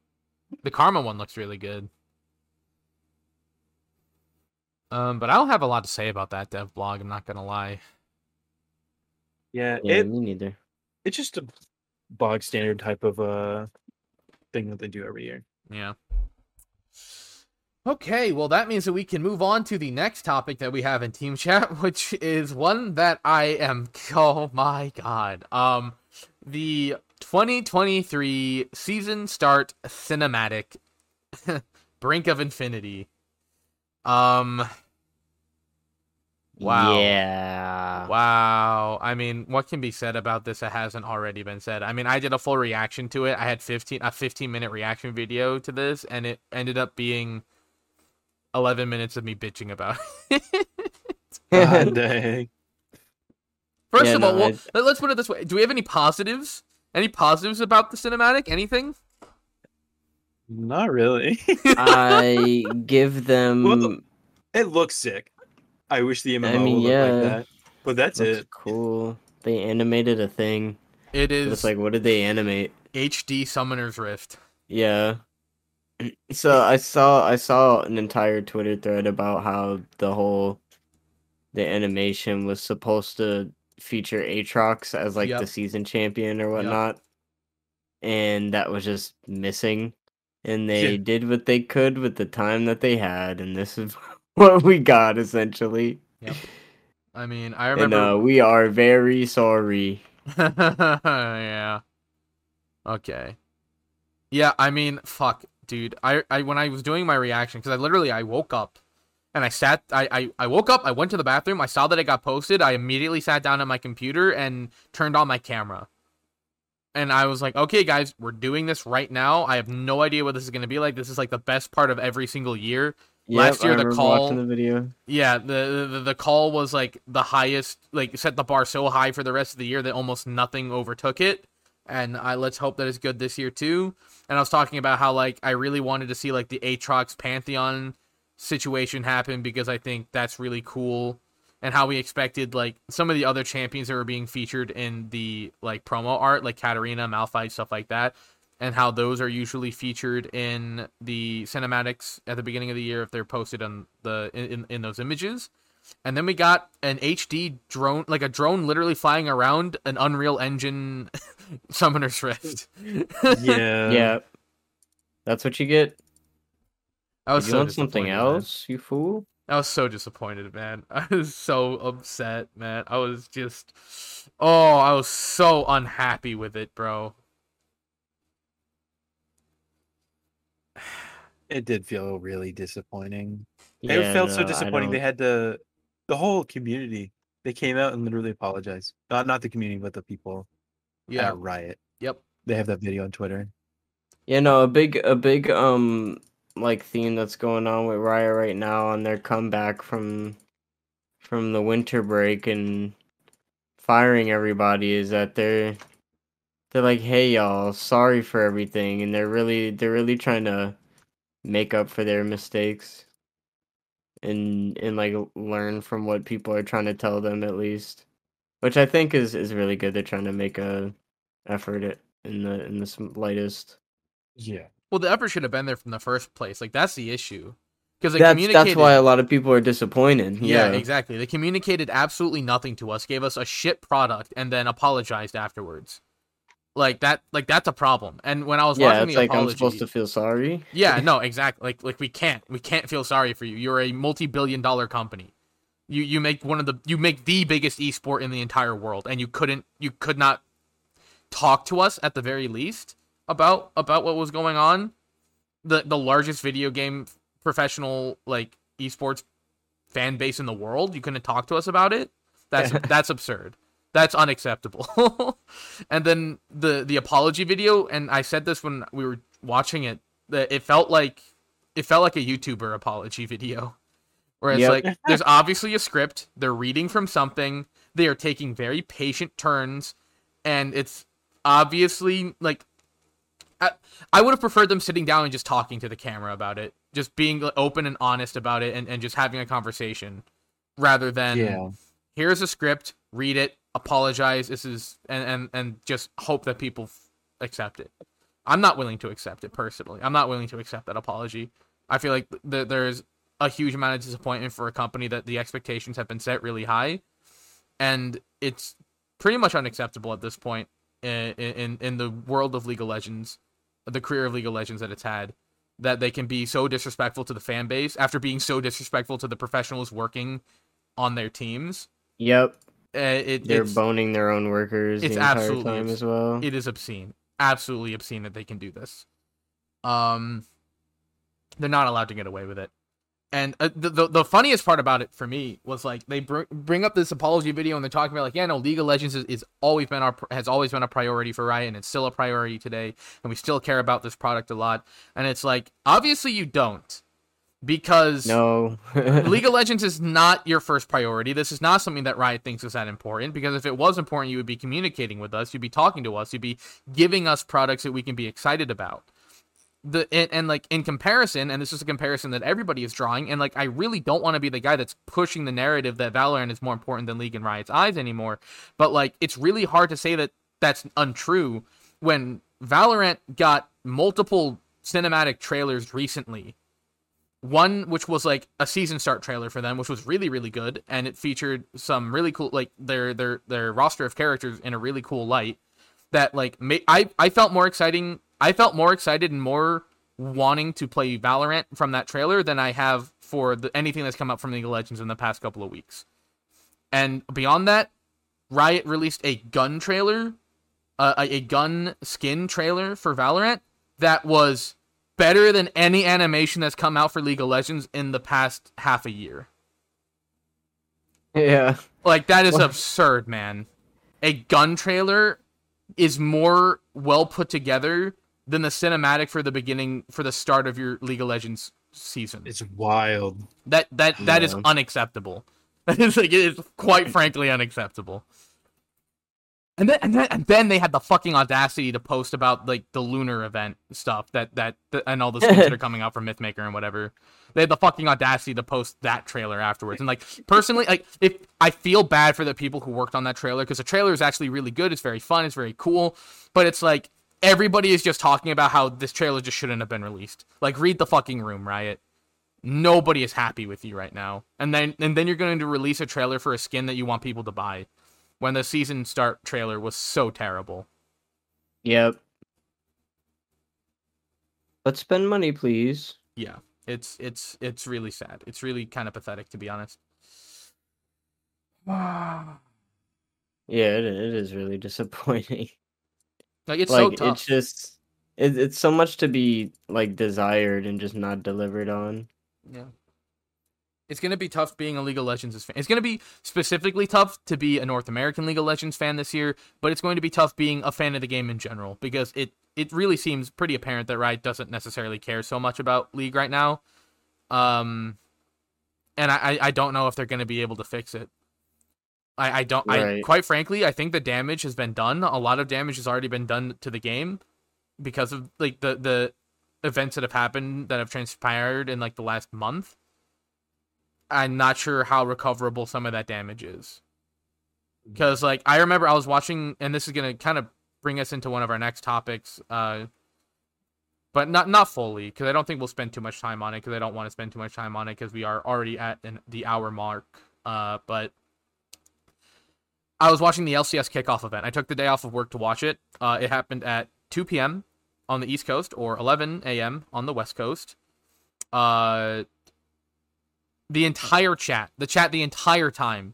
The Karma one looks really good. Um, but I don't have a lot to say about that dev blog. I'm not gonna lie. Yeah, Yeah, it me neither. it's just a bog standard type of uh thing that they do every year. Yeah. Okay, well that means that we can move on to the next topic that we have in team chat, which is one that I am oh my god. Um the 2023 season start cinematic Brink of Infinity. Um Wow. Yeah. Wow. I mean, what can be said about this that hasn't already been said? I mean, I did a full reaction to it. I had 15 a 15 minute reaction video to this and it ended up being 11 minutes of me bitching about it. God dang. First Yeah, of all, no, well, let's put it this way. Do we have any positives? Any positives about the cinematic? Anything? Not really. I give them. Well, it looks sick. I wish the MMO I mean, would look like that. But that's looks it. cool. They animated a thing. It is. It's like, what did they animate? HD Summoner's Rift. Yeah. So I saw I saw an entire Twitter thread about how the whole the animation was supposed to feature Aatrox as like Yep. the season champion or whatnot. and that was just missing. And they Yeah. did what they could with the time that they had, and this is what we got essentially. I mean, I And remember. uh, we are very sorry. yeah. Okay. Yeah, I mean, fuck, dude. I, I when I was doing my reaction, because I literally I woke up and I sat I, I I woke up, I went to the bathroom, I saw that it got posted, I immediately sat down at my computer and turned on my camera. And I was like, okay, guys, we're doing this right now. I have no idea what this is gonna be like. This is like the best part of every single year. Last year I the call- the video. Yeah, the, the the call was like the highest, like set the bar so high for the rest of the year that almost nothing overtook it. And I let's hope that it's good this year too. And I was talking about how like I really wanted to see like the Aatrox Pantheon situation happen because I think that's really cool. And how we expected like some of the other champions that were being featured in the like promo art, like Katarina, Malphite, stuff like that, and how those are usually featured in the cinematics at the beginning of the year if they're posted on the in, in those images. And then we got an HD drone, like a drone literally flying around an Unreal Engine Summoner's Rift. Yeah. yeah, that's what you get. I was you so want something disappointed, man. else, you fool? I was so disappointed, man. I was so upset, man. I was just, oh, I was so unhappy with it, bro. It did feel really disappointing. Yeah, it felt so no, I disappointing. They had to, the whole community. They came out and literally apologized. Not not the community, but the people Yeah. at Riot. Yep. They have that video on Twitter. Yeah, no, a big a big um like theme that's going on with Riot right now on their comeback from from the winter break and firing everybody is that they're they're like, "Hey y'all, sorry for everything." And they're really they're really trying to make up for their mistakes and and like learn from what people are trying to tell them at least. Which I think is is really good. They're trying to make a effort in the in the slightest. Yeah. Well, the effort should have been there from the first place. Like that's the issue. Because they that's communicated. that's why a lot of people are disappointed. yeah, Yeah, exactly. They communicated absolutely nothing to us, gave us a shit product, and then apologized afterwards. Like that. Like that's a problem. And when I was yeah. watching It's the like apology, I'm supposed to feel sorry. Yeah, no, exactly. Like like we can't we can't feel sorry for you. You're a multi-billion dollar company. You you make one of the you make the biggest esport in the entire world and you couldn't you could not talk to us at the very least about about what was going on. The the largest video game professional like esports fan base in the world. You couldn't talk to us about it. That's that's absurd. That's unacceptable. and then the the apology video, and I said this when we were watching it, that it felt like it felt like a YouTuber apology video. Where it's Yep. like there's obviously a script, they're reading from something, they are taking very patient turns, and it's obviously like I, I would have preferred them sitting down and just talking to the camera about it, just being open and honest about it, and, and just having a conversation, rather than yeah. here's a script, read it, apologize. This is and and and just hope that people f- accept it. I'm not willing to accept it personally. I'm not willing to accept that apology. I feel like th- there's a huge amount of disappointment for a company that the expectations have been set really high, and it's pretty much unacceptable at this point in in, in the world of League of Legends, the career of League of Legends that it's had. That they can be so disrespectful to the fan base after being so disrespectful to the professionals working on their teams. Yep, Uh, it, they're it's, boning their own workers it's the absolutely time as well. it is obscene, absolutely obscene that they can do this. Um, they're not allowed to get away with it. And uh, the, the the funniest part about it for me was like they br- bring up this apology video and they're talking about like yeah no League of Legends is, is always been our pr- has always been a priority for Riot and it's still a priority today and we still care about this product a lot and it's like obviously you don't because no, League of Legends is not your first priority. This is not something that Riot thinks is that important because if it was important, you would be communicating with us, you'd be talking to us, you'd be giving us products that we can be excited about. The and, and like in comparison, and this is a comparison that everybody is drawing, and like I really don't want to be the guy that's pushing the narrative that Valorant is more important than League and Riot's eyes anymore. But like it's really hard to say that that's untrue when Valorant got multiple cinematic trailers recently one which was like a season start trailer for them which was really really good and it featured some really cool like their their their roster of characters in a really cool light that like ma- I I felt more exciting. I felt more excited and more wanting to play Valorant from that trailer than I have for the, anything that's come out from League of Legends in the past couple of weeks. And beyond that, Riot released a gun trailer, uh, a, a gun skin trailer for Valorant that was better than any animation that's come out for League of Legends in the past half a year. Yeah. Like that is What? absurd, man. A gun trailer is more well put together than the cinematic for the beginning for the start of your League of Legends season. It's wild. That that that is Yeah. unacceptable. it's like it is quite frankly unacceptable. And then, and then and then they had the fucking audacity to post about like the lunar event stuff that that, that and all the skins that are coming out from Mythmaker and whatever. They had the fucking audacity to post that trailer afterwards. And like personally, like if I feel bad for the people who worked on that trailer because the trailer is actually really good. It's very fun. It's very cool. But it's like everybody is just talking about how this trailer just shouldn't have been released. Like read the fucking room, Riot nobody is happy with you right now. And then and then you're going to release a trailer for a skin that you want people to buy when the season start trailer was so terrible. Yep. Let's spend money, please. Yeah. It's it's it's really sad. It's really kind of pathetic to be honest. Yeah, it, it is really disappointing. Like it's so like tough. it's just it, it's so much to be like desired and just not delivered on. Yeah. It's gonna be tough being a League of Legends fan. It's gonna be specifically tough to be a North American League of Legends fan this year, but it's going to be tough being a fan of the game in general because it it really seems pretty apparent that Riot doesn't necessarily care so much about League right now. Um, and I I- I don't know if they're gonna be able to fix it. I I don't I quite frankly I think the damage has been done. A lot of damage has already been done to the game because of like the the events that have happened that have transpired in like the last month. I'm not sure how recoverable some of that damage is. Because like I remember I was watching, and this is gonna kind of bring us into one of our next topics, uh, but not not fully because I don't think we'll spend too much time on it because I don't want to spend too much time on it because we are already at an, the hour mark. Uh, but I was watching the LCS kickoff event. I took the day off of work to watch it. Uh, it happened at 2 p.m. on the East Coast or 11 a.m. on the West Coast. Uh, the entire chat, the chat the entire time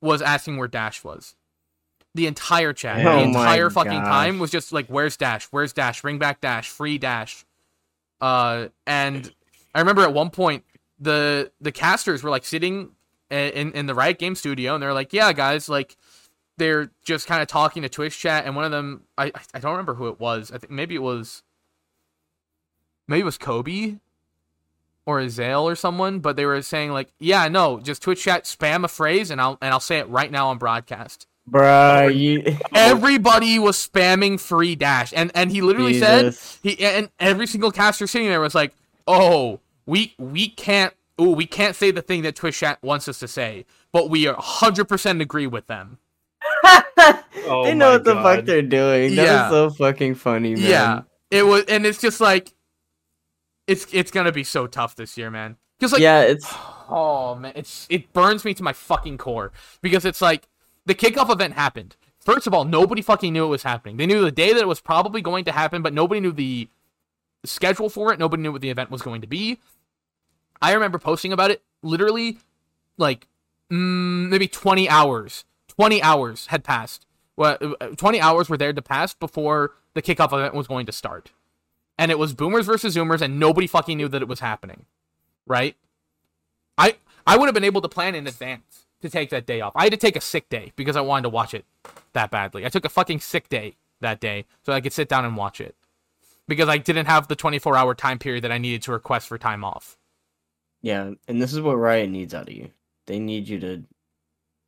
was asking where Dash was. The entire chat, Oh the entire fucking gosh. time was just like, "Where's Dash? Where's Dash? Bring back Dash! Free Dash!" Uh, and I remember at one point the the casters were like sitting in in the Riot Game studio, and they're like, "Yeah, guys, like." They're just kind of talking to Twitch chat, and one of them, I I don't remember who it was. I think maybe it was, maybe it was Kobe, or Azael or someone, but they were saying like, yeah, no, just Twitch chat spam a phrase and I'll and I'll say it right now on broadcast. Bruh, you Everybody was spamming free dash, and and he literally Jesus. said he and every single caster sitting there was like, oh, we we can't. Ooh, we can't say the thing that Twitch chat wants us to say, but we are 100% agree with them. Oh they know what the God. fuck they're doing. That Yeah. is so fucking funny, man. Yeah, it was, and it's just like, it's it's gonna be so tough this year, man. Because like, yeah, it's Oh man, it's it burns me to my fucking core because it's like the kickoff event happened. First of all, nobody fucking knew it was happening. They knew the day that it was probably going to happen, but nobody knew the schedule for it. Nobody knew what the event was going to be. I remember posting about it literally like mm, maybe 20 hours. 20 hours had passed. Well, uh, 20 hours were there to pass before the kickoff event was going to start. And it was boomers versus zoomers and nobody fucking knew that it was happening. Right? I I would have been able to plan in advance to take that day off. I had to take a sick day because I wanted to watch it that badly. I took a fucking sick day that day so I could sit down and watch it because I didn't have the 24 hour time period that I needed to request for time off. Yeah, and this is what Riot needs out of you. They need you to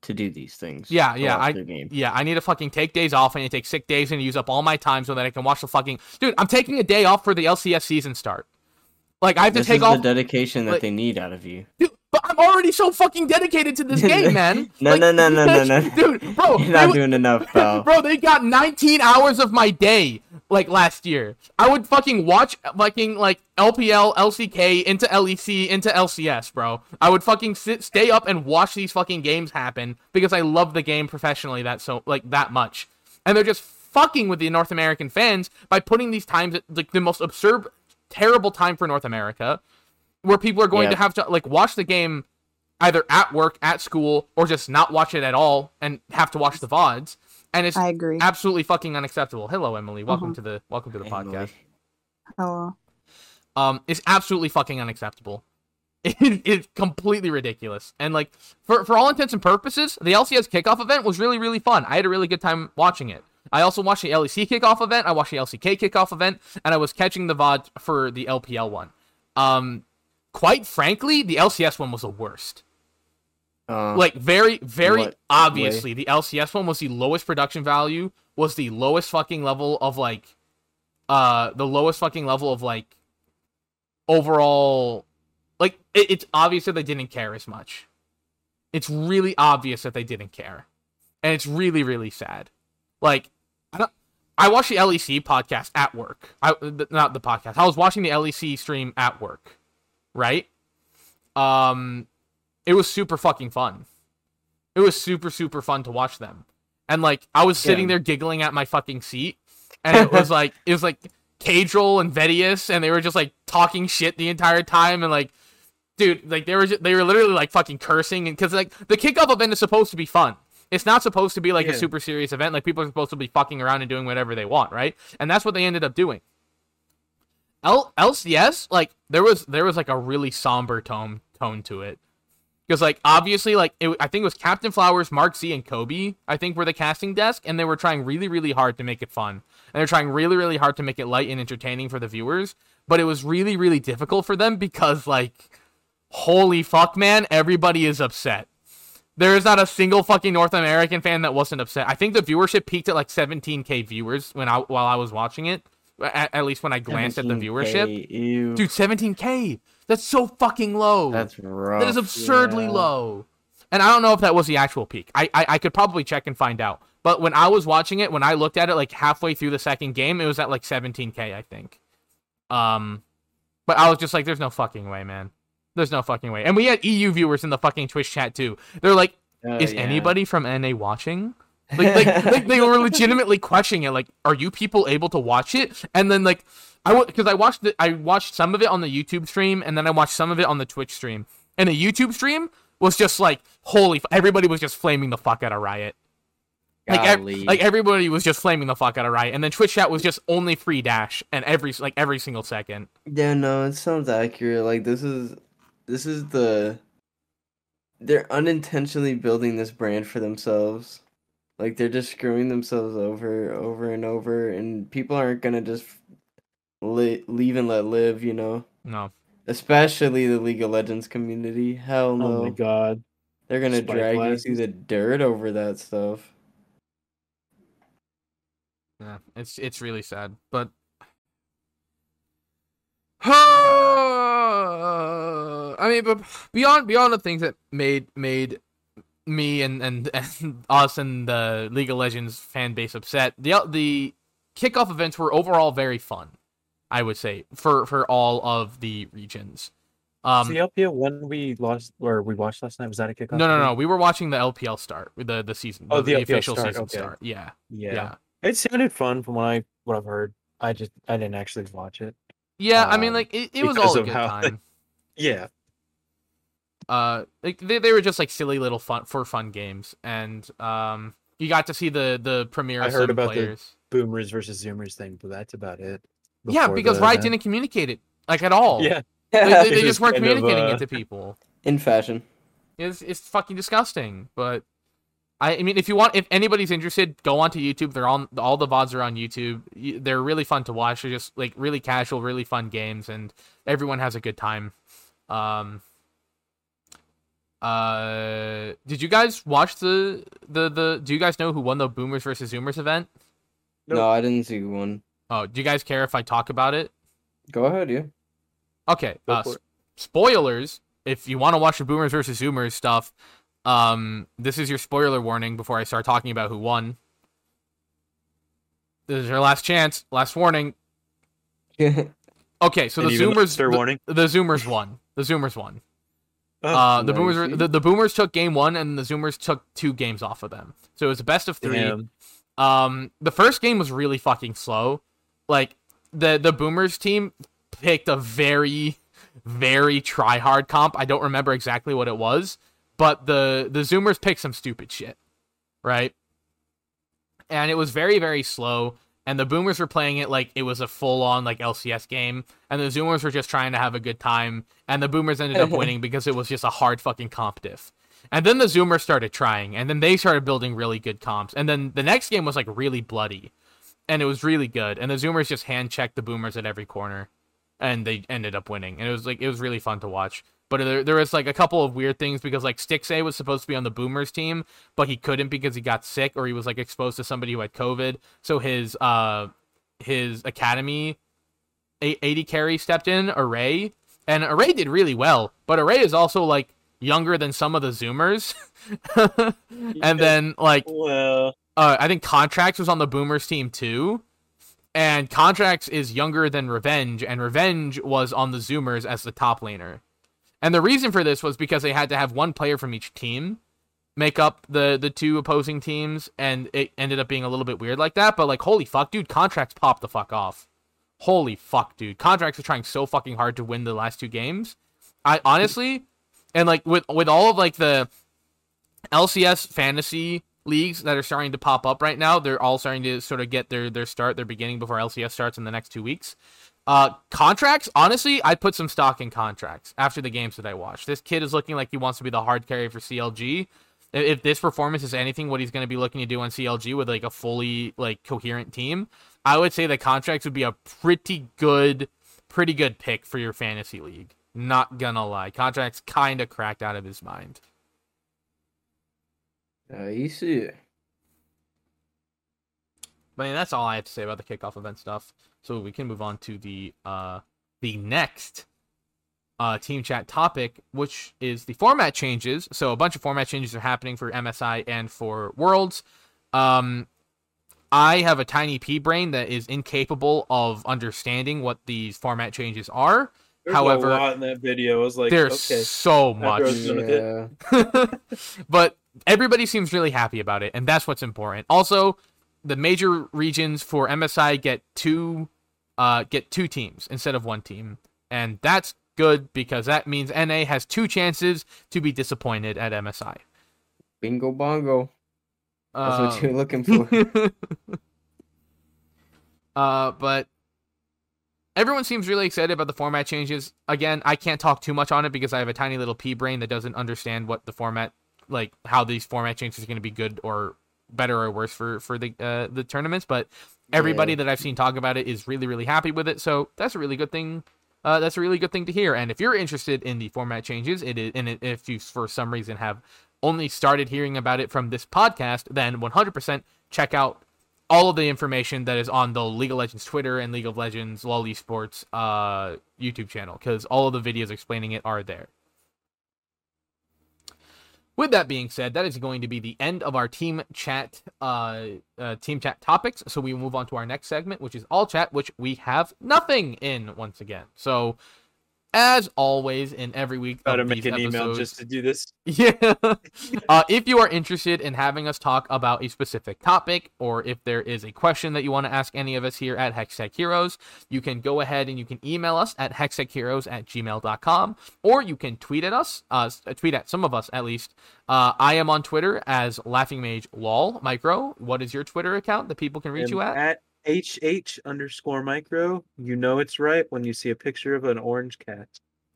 to do these things. Yeah, yeah, I-. Yeah, I need to fucking take days off. I need to take sick days and use up all my time so that I can watch the fucking dude. I'm taking a day off for the LCS season start. Like I have to take is off. the dedication that like- they need out of you. Dude, but I'm already so fucking dedicated to this game, man. No, Like, no, no, no, no, no. dude, bro, You're not would- doing enough, pal. Bro, they got 19 hours of my day like last year. I would fucking watch fucking like LPL, LCK into LEC into LCS, bro. I would fucking sit stay up and watch these fucking games happen because I love the game professionally that so like that much. And they're just fucking with the North American fans by putting these times at like the most absurd, terrible time for North America, where people are going Yeah. to have to like watch the game either at work, at school, or just not watch it at all and have to watch the VODs. And it's I agree. absolutely fucking unacceptable. Hello, Emily. Welcome Mhm. to the welcome to the Emily. podcast. Hello. Um, it's absolutely fucking unacceptable. It, it's completely ridiculous. And like for for all intents and purposes, the LCS kickoff event was really really fun. I had a really good time watching it. I also watched the LEC kickoff event. I watched the LCK kickoff event, and I was catching the VOD for the LPL one. Um, quite frankly, the LCS one was the worst. Uh, Like very very obviously, the LCS one was the lowest production value, was the lowest fucking level of like, uh, the lowest fucking level of like overall like it, it's obvious that they didn't care as much. It's really obvious that they didn't care. And it's really really sad. Like i don't i watched the lec podcast at work. I not the podcast. I was watching the lec stream at work. Right? Um it was super fucking fun it was super super fun to watch them and like i was sitting Yeah. there giggling at my fucking seat and it was like it was like Caedrel and Vedius, and they were just like talking shit the entire time, and like, dude, like they were just, they were literally like fucking cursing, and because like the kickoff event is supposed to be fun. It's not supposed to be like a super serious event. Like people are supposed to be fucking around and doing whatever they want, right? And that's what they ended up doing. L- LCS, like there was there was like a really somber tone tone to it. Because like obviously like it, I think it was Captain Flowers, Mark Z, and Kobe. I think were the casting desk, and they were trying really really hard to make it fun, and they're trying really really hard to make it light and entertaining for the viewers. But it was really really difficult for them because like, holy fuck, man, everybody is upset. There is not a single fucking North American fan that wasn't upset. I think the viewership peaked at like 17k viewers when I while I was watching it. At, at least when I glanced at the viewership, Ew. dude, 17k. That's so fucking low. That's rough. That is absurdly yeah. low. And I don't know if that was the actual peak. I, I I could probably check and find out. But when I was watching it, when I looked at it like halfway through the second game, it was at like 17k, I think. Um, but I was just like, "There's no fucking way, man. There's no fucking way." And we had EU viewers in the fucking Twitch chat too. They're like, Oh, "Is yeah. anybody from NA watching?" Like, like, like they were legitimately questioning it. Like, are you people able to watch it? And then like, I because I watched it. I watched some of it on the YouTube stream, and then I watched some of it on the Twitch stream. And the YouTube stream was just like, holy! F-, everybody was just flaming the fuck out of Riot. Like, ev- like everybody was just flaming the fuck out of Riot, and then Twitch chat was just only free dash, and every like every single second. Yeah, no, it sounds accurate. Like this is this is the they're unintentionally building this brand for themselves. Like they're just screwing themselves over over and over and people aren't going to just li- leave and let live, you know. No, Especially the League of Legends community. Hell no. Oh my god. They're going to Spike drag you glasses. through the dirt over that stuff. Yeah, it's it's really sad, but I mean, but beyond beyond the things that made made me and and, and us and the League of Legends fan base upset, the the kickoff events were overall very fun. I would say for for all of the regions. Um, the LPL one we lost or we watched last night was that a kickoff? no, no, no. We were watching the LPL start, the the season, Oh, the, the official start, season okay. start. Yeah, Yeah. yeah. It sounded fun from what I what I've heard. I just I didn't actually watch it. Yeah, I mean, Um, like it, it was all a good how- time. Yeah. uh like they, they were just like silly little fun for fun games and um you got to see the the premiere I heard about the Boomers versus Zoomers thing, but that's about it. Yeah because the riot event. didn't communicate it like at all Yeah. they, they, they just weren't kind of, communicating uh, it to people In fashion. it's it's fucking disgusting but I, I mean if you want if anybody's interested go onto youtube they're on all the vods are on youtube they're really fun to watch they're just like really casual really fun games and everyone has a good time um uh did you guys watch the the the do you guys know who won the boomers versus zoomers event Nope. No, I didn't see one. Oh do you guys care if i talk about it Go ahead, yeah. Okay. Uh, s- spoilers. If you want to watch the Boomers versus Zoomers stuff, um, this is your spoiler warning before I start talking about who won. This is your last chance. Last warning. Okay, so And the Zoomers. Star The, warning. the Zoomers won. The Zoomers won. Oh, Uh, the nice. Boomers. The, the Boomers took game one, and the Zoomers took two games off of them. So it was a best of three. damn. Um, the first game was really fucking slow. Like the the Boomers team picked a very very try hard comp. I don't remember exactly what it was, but the the Zoomers picked some stupid shit, right? And it was very very slow. And the Boomers were playing it like it was a full on like LCS game, and the Zoomers were just trying to have a good time. And the Boomers ended up winning because it was just a hard fucking comp diff. And then the Zoomers started trying, and then they started building really good comps. And then the next game was like really bloody, and it was really good. And the Zoomers just hand checked the Boomers at every corner, and they ended up winning. And it was like it was really fun to watch. But there, there was like a couple of weird things because like Stixxay was supposed to be on the Boomers team, but he couldn't because he got sick or he was like exposed to somebody who had COVID. So his uh his academy AD carry stepped in, Array, and Array did really well. But Array is also like younger than some of the Zoomers. and then like Well, uh, I think Contractz was on the Boomers team too. And Contractz is younger than Revenge, and Revenge was on the Zoomers as the top laner. And the reason for this was because they had to have one player from each team make up the the two opposing teams, and it ended up being a little bit weird like that. But like, holy fuck, dude, Contractz popped the fuck off. Holy fuck, dude, Contractz are trying so fucking hard to win the last two games. I honestly, and like with with all of like the LCS fantasy leagues that are starting to pop up right now, they're all starting to sort of get their their start, their beginning before LCS starts in the next two weeks. Uh, Contractz, honestly, I'd put some stock in Contractz after the games that I watched. This kid is looking like he wants to be the hard carry for CLG. If- this performance is anything what he's going to be looking to do on CLG with like a fully like coherent team, I would say the Contractz would be a pretty good, pretty good pick for your fantasy league. Not gonna lie, Contractz kind of cracked out of his mind. Uh, you see. But I mean, that's all I have to say about the kickoff event stuff. So we can move on to the uh the next uh team chat topic, which is the format changes. So a bunch of format changes are happening for MSI and for Worlds. Um I have a tiny pea brain that is incapable of understanding what these format changes are. there's However, a lot in that video. I was like, There's okay, so much. I was done with it. Yeah. but everybody seems really happy about it, and that's what's important. Also, the major regions for MSI get two uh get two teams instead of one team. And that's good because that means NA has two chances to be disappointed at MSI. Bingo bongo. That's Uh, what you're looking for. uh, but everyone seems really excited about the format changes. Again, I can't talk too much on it because I have a tiny little pea brain that doesn't understand what the format, like how these format changes are going to be good or better or worse for for the uh, the tournaments. But everybody Yeah. that I've seen talk about it is really really happy with it. So that's a really good thing. Uh, that's a really good thing to hear. And if you're interested in the format changes, it is, and if you for some reason have only started hearing about it from this podcast, then 100% check out all of the information that is on the League of Legends Twitter and League of Legends LoL Sports uh, YouTube channel because all of the videos explaining it are there. With that being said, that is going to be the end of our team chat uh, uh, team chat topics. So we move on to our next segment, which is all chat, which we have nothing in once again. So as always, in every week, Gotta of make an email just to do this. yeah. uh, if you are interested in having us talk about a specific topic, or if there is a question that you want to ask any of us here at Hextech Heroes, you can go ahead and you can email us at hextechheroes at gmail.com, or you can tweet at us, uh, tweet at some of us at least. Uh, I am on Twitter as Laughing Mage Lol Micro. What is your Twitter account that people can reach you And at? HH underscore micro. You know it's right when you see a picture of an orange cat.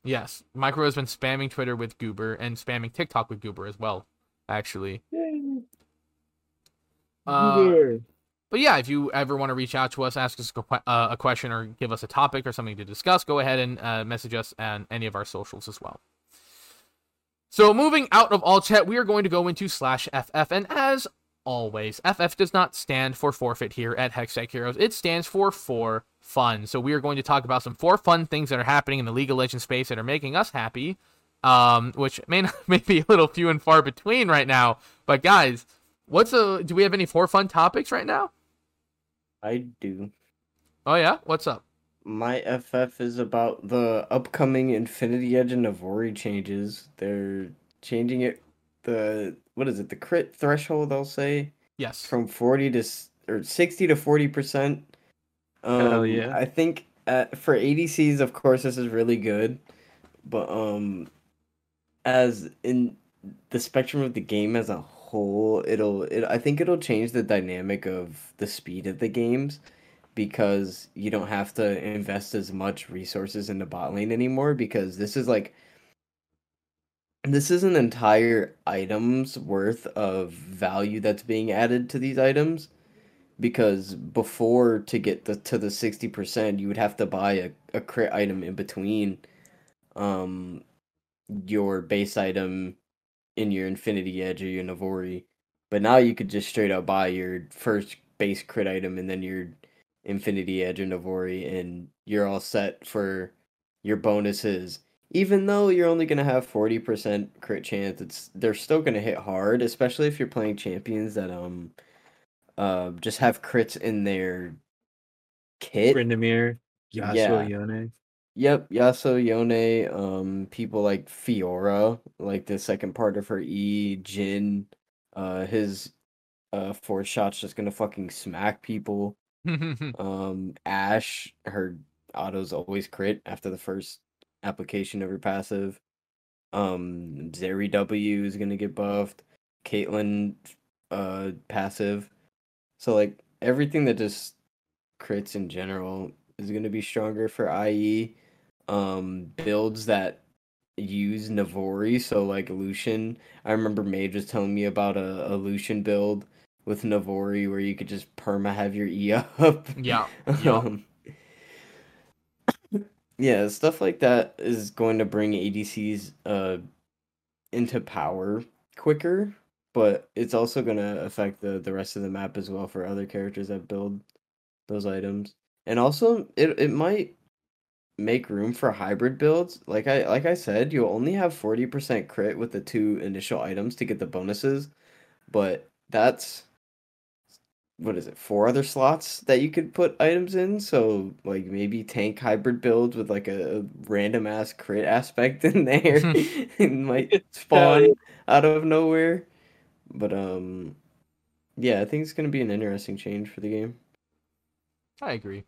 Yes, Micro has been spamming Twitter with Goober and spamming TikTok with Goober as well, actually. Uh, But yeah, if you ever want to reach out to us, ask us a uh, a question, or give us a topic or something to discuss, go ahead and uh, message us on any of our socials as well. So moving out of all chat, we are going to go into slash FF, and as always, FF does not stand for forfeit here at Hextech Heroes. It stands for for fun. So we are going to talk about some for fun things that are happening in the League of Legends space that are making us happy, um, which may not, may be a little few and far between right now. But guys, what's a? Do we have any for fun topics right now? I do. Oh yeah, what's up? My FF is about the upcoming Infinity Edge and Navori changes. They're changing it. The what is it? The crit threshold. I'll say Yes. from 40 to or 60 to 40 percent um Hell yeah. i think uh, for adcs of course this is really good but um as in the spectrum of the game as a whole it'll it, i think it'll change the dynamic of the speed of the games because you don't have to invest as much resources in the bot lane anymore because this is like this is an entire item's worth of value that's being added to these items because before to get the to the 60% you would have to buy a, a crit item in between um your base item in your infinity edge or your navori. But now you could just straight up buy your first base crit item and then your infinity edge or navori and you're all set for your bonuses even though you're only going to have 40% crit chance it's they're still going to hit hard especially if you're playing champions that um uh just have crits in their kit Tryndamere, Yasuo, Yeah. Yone. Yep, Yasuo, Yone, um, people like Fiora, like the second part of her E, Jhin, uh, his uh four shots just gonna fucking smack people. Um, Ashe, her autos always crit after the first application of her passive. Um, Zeri W is gonna get buffed. Caitlyn, uh, passive. So like everything that just crits in general is gonna be stronger for IE. Um, builds that use Navori, so like Lucian. I remember Mage was telling me about a, a Lucian build with Navori where you could just perma have your E up. Yeah, yeah. Um, yeah, stuff like that is going to bring ADCs uh into power quicker, but it's also going to affect the the rest of the map as well for other characters that build those items. And also it it might make room for hybrid builds. Like I like I said, you'll only have 40% crit with the two initial items to get the bonuses, but that's what is it? Four other slots that you could put items in. So like maybe tank hybrid builds with like a, a random ass crit aspect in there. it might spawn out of nowhere. But um yeah, I think it's gonna be an interesting change for the game. I agree.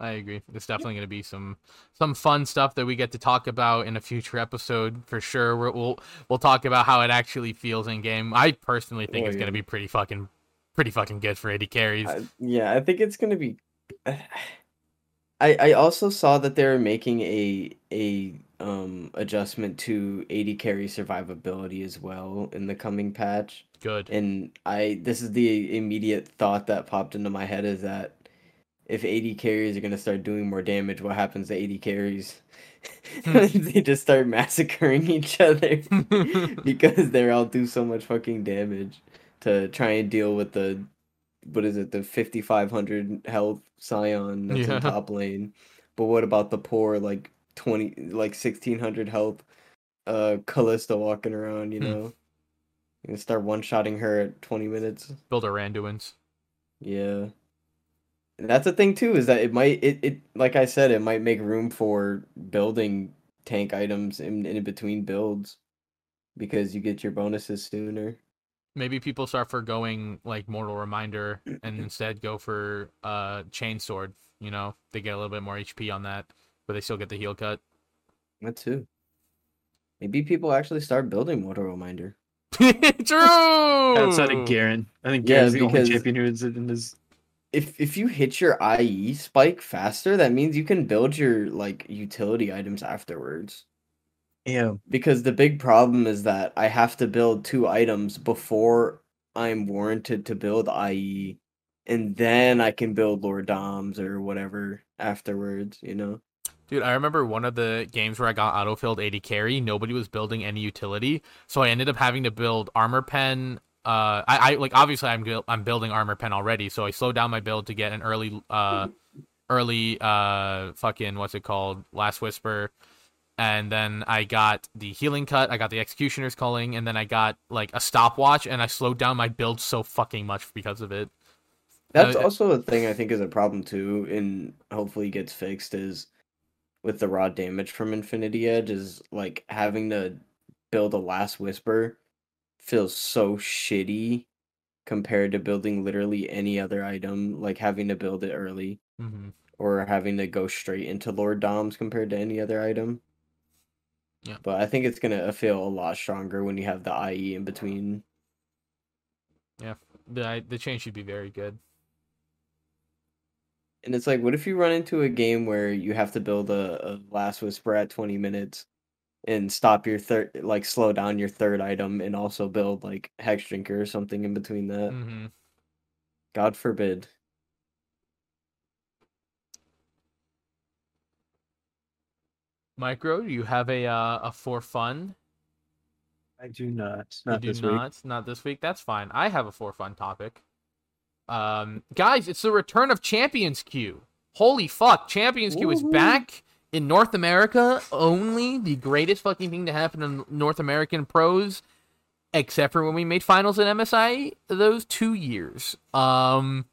I agree. There's definitely going to be some some fun stuff that we get to talk about in a future episode for sure. We're, we'll we'll talk about how it actually feels in game. I personally think Oh, it's going to be pretty fucking pretty fucking good for AD carries. I, yeah, I think it's gonna be. I I also saw that they're making a a um adjustment to AD carry survivability as well in the coming patch. good. And I this is the immediate thought that popped into my head is that if AD carries are gonna start doing more damage, what happens to AD carries? they just start massacring each other because they're all do so much fucking damage to try and deal with the what is it the 5500 health Sion that's Yeah. in top lane but what about the poor like 20 like 1600 health uh Kalista walking around you Hmm. know you can start one-shotting her at 20 minutes Build a Randuin's. yeah and that's the thing too is that it might it, it like i said it might make room for building tank items in, in between builds because you get your bonuses sooner Maybe people start forgoing like Mortal Reminder and instead go for uh Chain Sword. You know, they get a little bit more HP on that, but they still get the heal cut. that too maybe people actually start building mortal reminder True. Outside of Garen. I think Yeah, Garen's the only because- champion who is in this. if if you hit your IE spike faster, that means you can build your like utility items afterwards. Yeah. Because the big problem is that I have to build two items before I'm warranted to build IE, and then I can build Lord Doms or whatever afterwards. You know. Dude, I remember one of the games where I got autofilled AD carry. Nobody was building any utility, so I ended up having to build armor pen. Uh, I, I like obviously I'm I'm building armor pen already, so I slowed down my build to get an early uh, early uh, fucking what's it called, last whisper, and then I got the healing cut. I got the executioner's calling, and then I got like a stopwatch, and I slowed down my build so fucking much because of it. That's Uh, also a thing I think is a problem too, and hopefully gets fixed is with the raw damage from Infinity Edge is like having to build a last whisper feels so shitty compared to building literally any other item, like having to build it early hmm or having to go straight into Lord Doms compared to any other item. Yeah. But I think it's gonna feel a lot stronger when you have the IE in between. Yeah, the the change should be very good. And it's like, what if you run into a game where you have to build a, a last whisper at 20 minutes and stop your third, like slow down your third item and also build like Hex Drinker or something in between that? hmm God forbid. Micro, do you have a uh, a for fun? I do not. You do this not. Not this week. That's fine. I have a for fun topic. Um, guys, it's the return of Champions Queue. Holy fuck, Champions Queue is back in North America. Only the greatest fucking thing to happen in North American pros, except for when we made finals in MSI those two years. Um,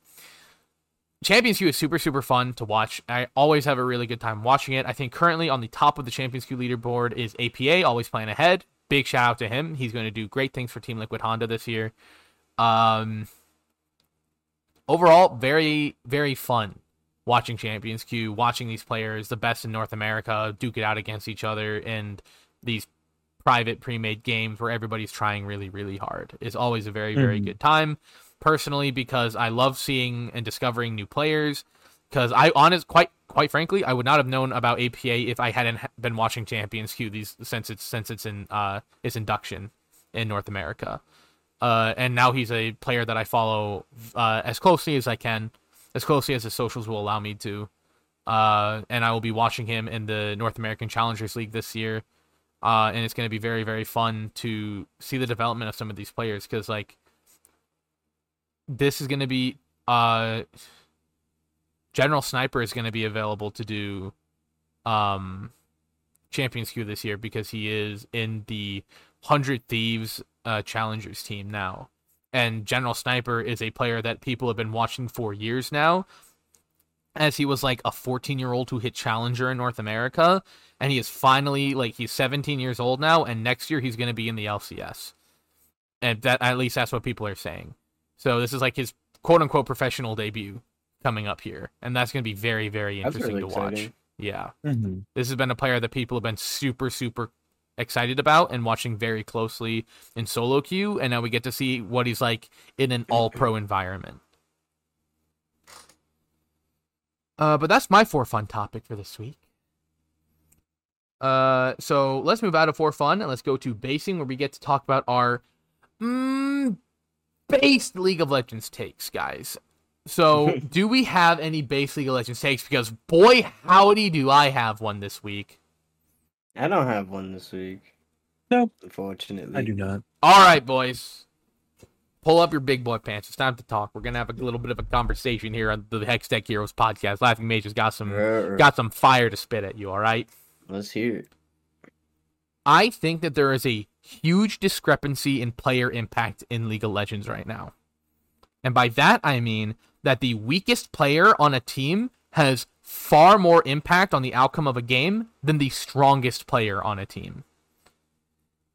Champions Queue is super super fun to watch. I always have a really good time watching it. I think currently on the top of the Champions Queue leaderboard is APA, always playing ahead. Big shout out to him. He's going to do great things for Team Liquid Honda this year. Um, overall, very very fun watching Champions Queue, watching these players, the best in North America, duke it out against each other in these private pre-made games where everybody's trying really really hard. It's always a very very Mhm. good time personally because I love seeing and discovering new players. Because I honest quite quite frankly, I would not have known about APA if I hadn't been watching Champions Queue these since it's since it's in uh its induction in North America. Uh, and now he's a player that I follow uh, as closely as I can, as closely as his socials will allow me to. Uh, and I will be watching him in the North American Challengers League this year. Uh, and it's going to be very, very fun to see the development of some of these players because, like, this is going to be uh, General Sniper is going to be available to do um, Champions Queue this year because he is in the Hundred Thieves uh, Challengers team now, and General Sniper is a player that people have been watching for years now, as he was like a 14 year old who hit Challenger in North America, and he is finally like he's 17 years old now, and next year he's going to be in the LCS, and that at least that's what people are saying. So this is like his quote unquote professional debut coming up here, and that's going to be very very interesting really to watch. exciting. Yeah Mm-hmm. this has been a player that people have been super super excited about and watching very closely in solo queue and now we get to see what he's like in an all pro environment uh but that's my for fun topic for this week uh so let's move out of for fun and let's go to basing where we get to talk about our mm, based league of legends takes guys so, do we have any base League of Legends takes? Because boy, howdy, do I have one this week. I don't have one this week. No. Unfortunately. I do not. All right, boys, pull up your big boy pants. It's time to talk. We're gonna have a little bit of a conversation here on the Hextech Heroes podcast. Laughing Mage has got some Ruh-roh. got some fire to spit at you. All right. Let's hear it. I think that there is a huge discrepancy in player impact in League of Legends right now. And by that, I mean that the weakest player on a team has far more impact on the outcome of a game than the strongest player on a team.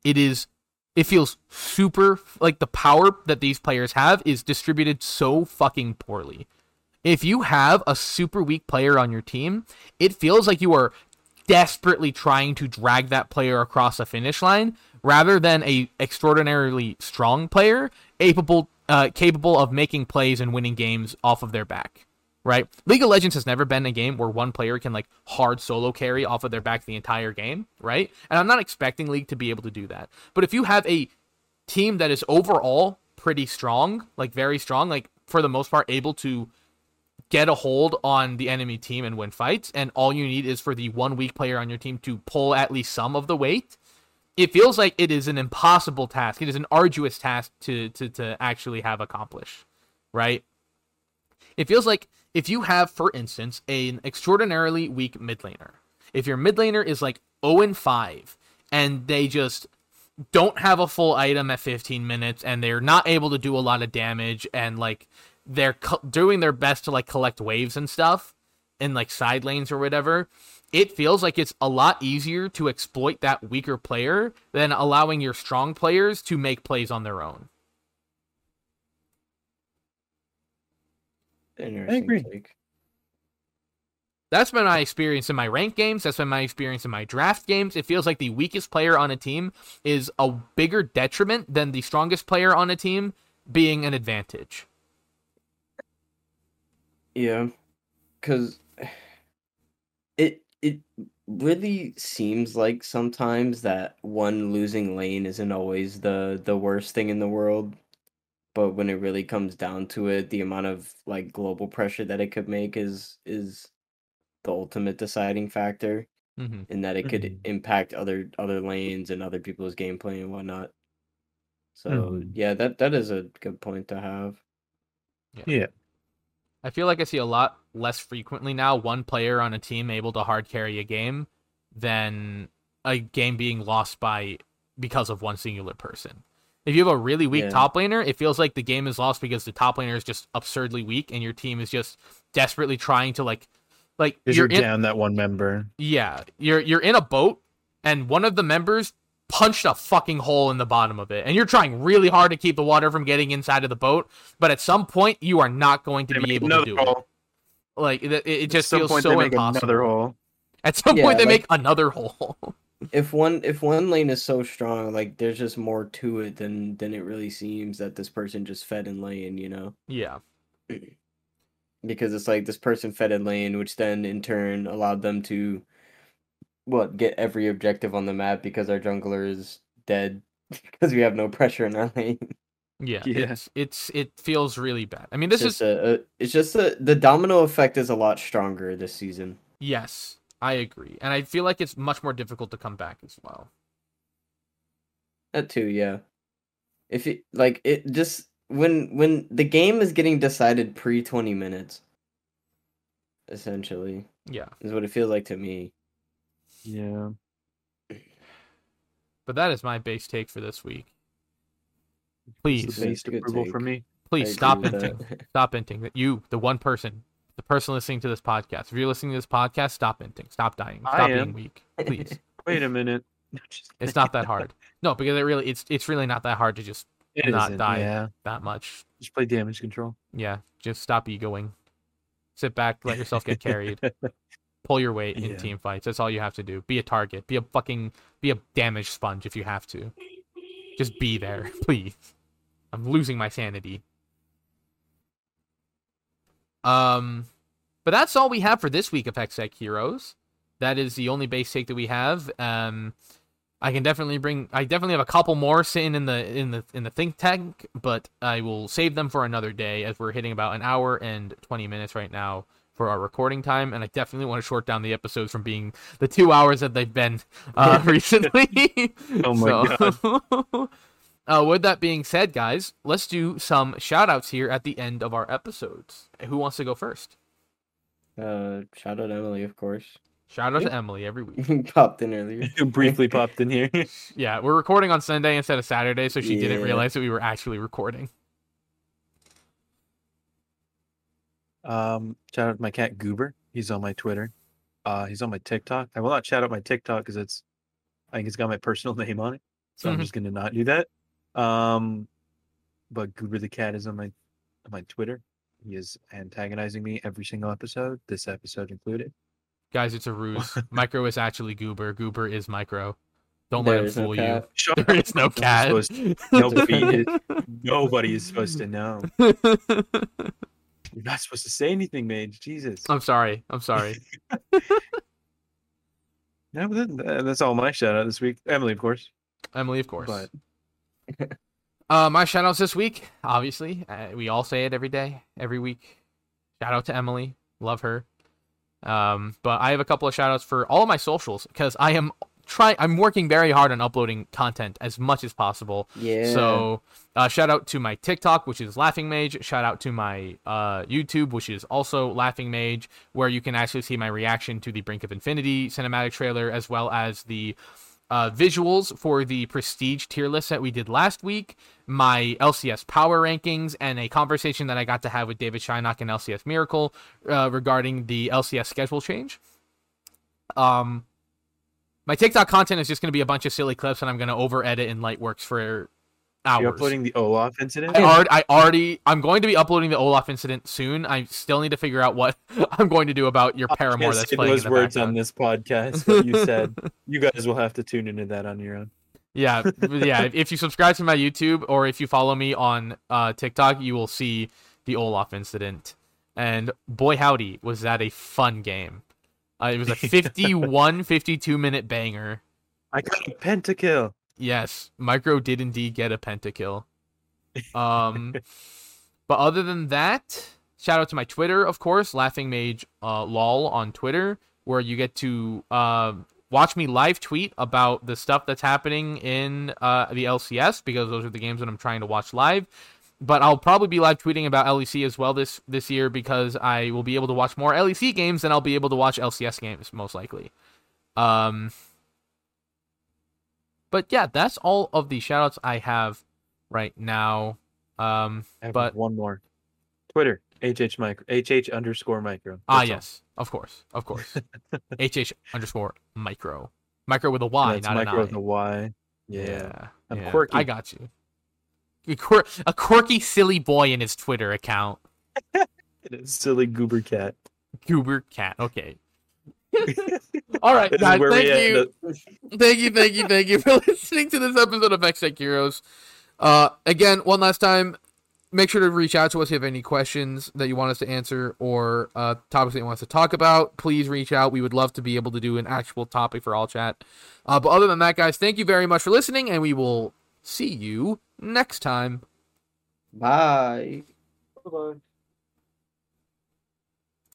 It is, it feels super, like the power that these players have is distributed so fucking poorly. If you have a super weak player on your team, it feels like you are desperately trying to drag that player across a finish line rather than a extraordinarily strong player capable uh, capable of making plays and winning games off of their back right league of legends has never been a game where one player can like hard solo carry off of their back the entire game right and i'm not expecting league to be able to do that but if you have a team that is overall pretty strong like very strong like for the most part able to get a hold on the enemy team and win fights, and all you need is for the one weak player on your team to pull at least some of the weight. It feels like it is an impossible task. It is an arduous task to to to actually have accomplished, right? It feels like if you have, for instance, an extraordinarily weak mid laner, if your mid laner is like 0 and 5, and they just don't have a full item at 15 minutes, and they're not able to do a lot of damage, and like they're co- doing their best to like collect waves and stuff in like side lanes or whatever it feels like it's a lot easier to exploit that weaker player than allowing your strong players to make plays on their own Interesting agree. take. That's been my experience in my rank games. That's been my experience in my draft games. It feels like the weakest player on a team is a bigger detriment than the strongest player on a team being an advantage. Yeah, because it it really seems like sometimes that one losing lane isn't always the the worst thing in the world, but when it really comes down to it, the amount of like global pressure that it could make is is the ultimate deciding factor, hmm in that it could Mhm. impact other other lanes and other people's gameplay and whatnot. So Mhm. yeah, that that is a good point to have. Yeah. I feel like I see a lot less frequently now one player on a team able to hard carry a game than a game being lost by because of one singular person. If you have a really weak Yeah. top laner, it feels like the game is lost because the top laner is just absurdly weak and your team is just desperately trying to like like Because you're you're, in, down that one member. yeah, you're you're in a boat and one of the members punched a fucking hole in the bottom of it and you're trying really hard to keep the water from getting inside of the boat, but at some point you are not going to They be able to another do it. Hole. Like it, it- it just feels point so they make impossible. another hole. At some Yeah, point they like- make another hole. if one if one lane is so strong, like there's just more to it than than it really seems that this person just fed in lane, you know? yeah. Because it's like this person fed in lane, which then in turn allowed them to what get every objective on the map because our jungler is dead because we have no pressure in our lane. Yeah. Yeah. It's it's it feels really bad. I mean this it's is a, a it's just a, the domino effect is a lot stronger this season. yes, I agree. And I feel like it's much more difficult to come back as well. That too, yeah. If it like it just when when the game is getting decided pre twenty minutes, essentially, Yeah. is what it feels like to me. Yeah. But that is my base take for this week. Please, Please. the approval take. for me. Please agree stop with inting. that. Stop inting. That you, the one person, the person listening to this podcast. If you're listening to this podcast, stop inting. Stop dying. I Stop am. being weak. Please. Wait a minute. No, It's not that hard. No, because it really it's it's really not that hard to just It not isn't, die. Yeah. that much. Just play damage control. Yeah, just stop egoing. Sit back, let yourself get carried. Pull your weight in Yeah. team fights. That's all you have to do. Be a target. Be a fucking be a damage sponge if you have to. Just be there, please. I'm losing my sanity. Um but that's all we have for this week of Hextech Heroes. That is the only base take that we have. Um I can definitely bring I definitely have a couple more sitting in the in the in the think tank, but I will save them for another day as we're hitting about an hour and 20 minutes right now for our recording time and I definitely want to short down the episodes from being the 2 hours that they've been uh recently. Oh my god. Uh, with that being said, guys, let's do some shout outs here at the end of our episodes. Who wants to go first? Uh, shout out Emily, of course. Shout out to Emily every week. You popped in earlier. Briefly popped in here. Yeah, we're recording on Sunday instead of Saturday, so she didn't realize that we were actually recording. Um, shout out to my cat Goober. He's on my Twitter. Uh, he's on my TikTok. I will not shout out my TikTok because it's, I think it's got my personal name on it. So Mhm. I'm just gonna not do that. Um, but Goober the cat is on my, on my Twitter. He is antagonizing me every single episode. This episode included. Guys, it's a ruse. Micro is actually Goober. Goober is Micro. Don't There let him is no fool cat. Shut you. There is no cat. supposed Nobody is- Nobody is supposed to know. You're not supposed to say anything, Mage. Jesus. I'm sorry. I'm sorry. No, but that- that- that's all my shout out this week. Emily, of course. Emily, of course. But Uh, my shout outs this week, obviously. Uh, we all say it every day, every week. Shout out to Emily. Love her. Um, but I have a couple of shout outs for all of my socials because I am trying, I'm working very hard on uploading content as much as possible. Yeah. So, uh, shout out to my TikTok, which is Laughing Mage. Shout out to my uh, YouTube, which is also Laughing Mage, where you can actually see my reaction to the Brink of Infinity cinematic trailer, as well as the uh, visuals for the Prestige tier list that we did last week, my LCS power rankings, and a conversation that I got to have with David Shynock and LCS Miracle uh, regarding the LCS schedule change. Um, my TikTok content is just going to be a bunch of silly clips, and I'm going to over edit in Lightworks for hours. You're uploading the Olaf incident. I already, I already, I'm going to be uploading the Olaf incident soon. I still need to figure out what I'm going to do about your paramour that's playing those words background. on this podcast. But you said you guys will have to tune into that on your own. Yeah, yeah. If you subscribe to my YouTube or if you follow me on uh, TikTok, you will see the Olaf incident. And boy, howdy, was that a fun game! Uh, it was a 51, 52 minute banger. I got a pentakill. Yes, Micro did indeed get a pentakill. Um, but other than that, shout out to my Twitter, of course, Laughing Mage uh, lol on Twitter, where you get to uh, watch me live tweet about the stuff that's happening in uh, the LCS because those are the games that I'm trying to watch live. But I'll probably be live tweeting about LEC as well this this year because I will be able to watch more LEC games than I'll be able to watch LCS games most likely. Um, but yeah, that's all of the shoutouts I have right now. Um, have But- one more. Twitter HH micro HH underscore micro. ah, That's all. yes, of course, of course. HH underscore micro, micro with a Y, That's not micro an I. with a Y. Yeah. yeah, I'm yeah, quirky. I got you. A, quir- a quirky, silly boy in his Twitter account. It is silly goober cat. Goober cat. Okay. All right, guys. Thank you. the- thank you, thank you, thank you for listening to this episode of Hextech Heroes. Uh, again, one last time, make sure to reach out to us if you have any questions that you want us to answer or uh, topics that you want us to talk about. Please reach out. We would love to be able to do an actual topic for all chat. Uh, but other than that, guys, thank you very much for listening, and we will see you next time. Bye. Bye-bye.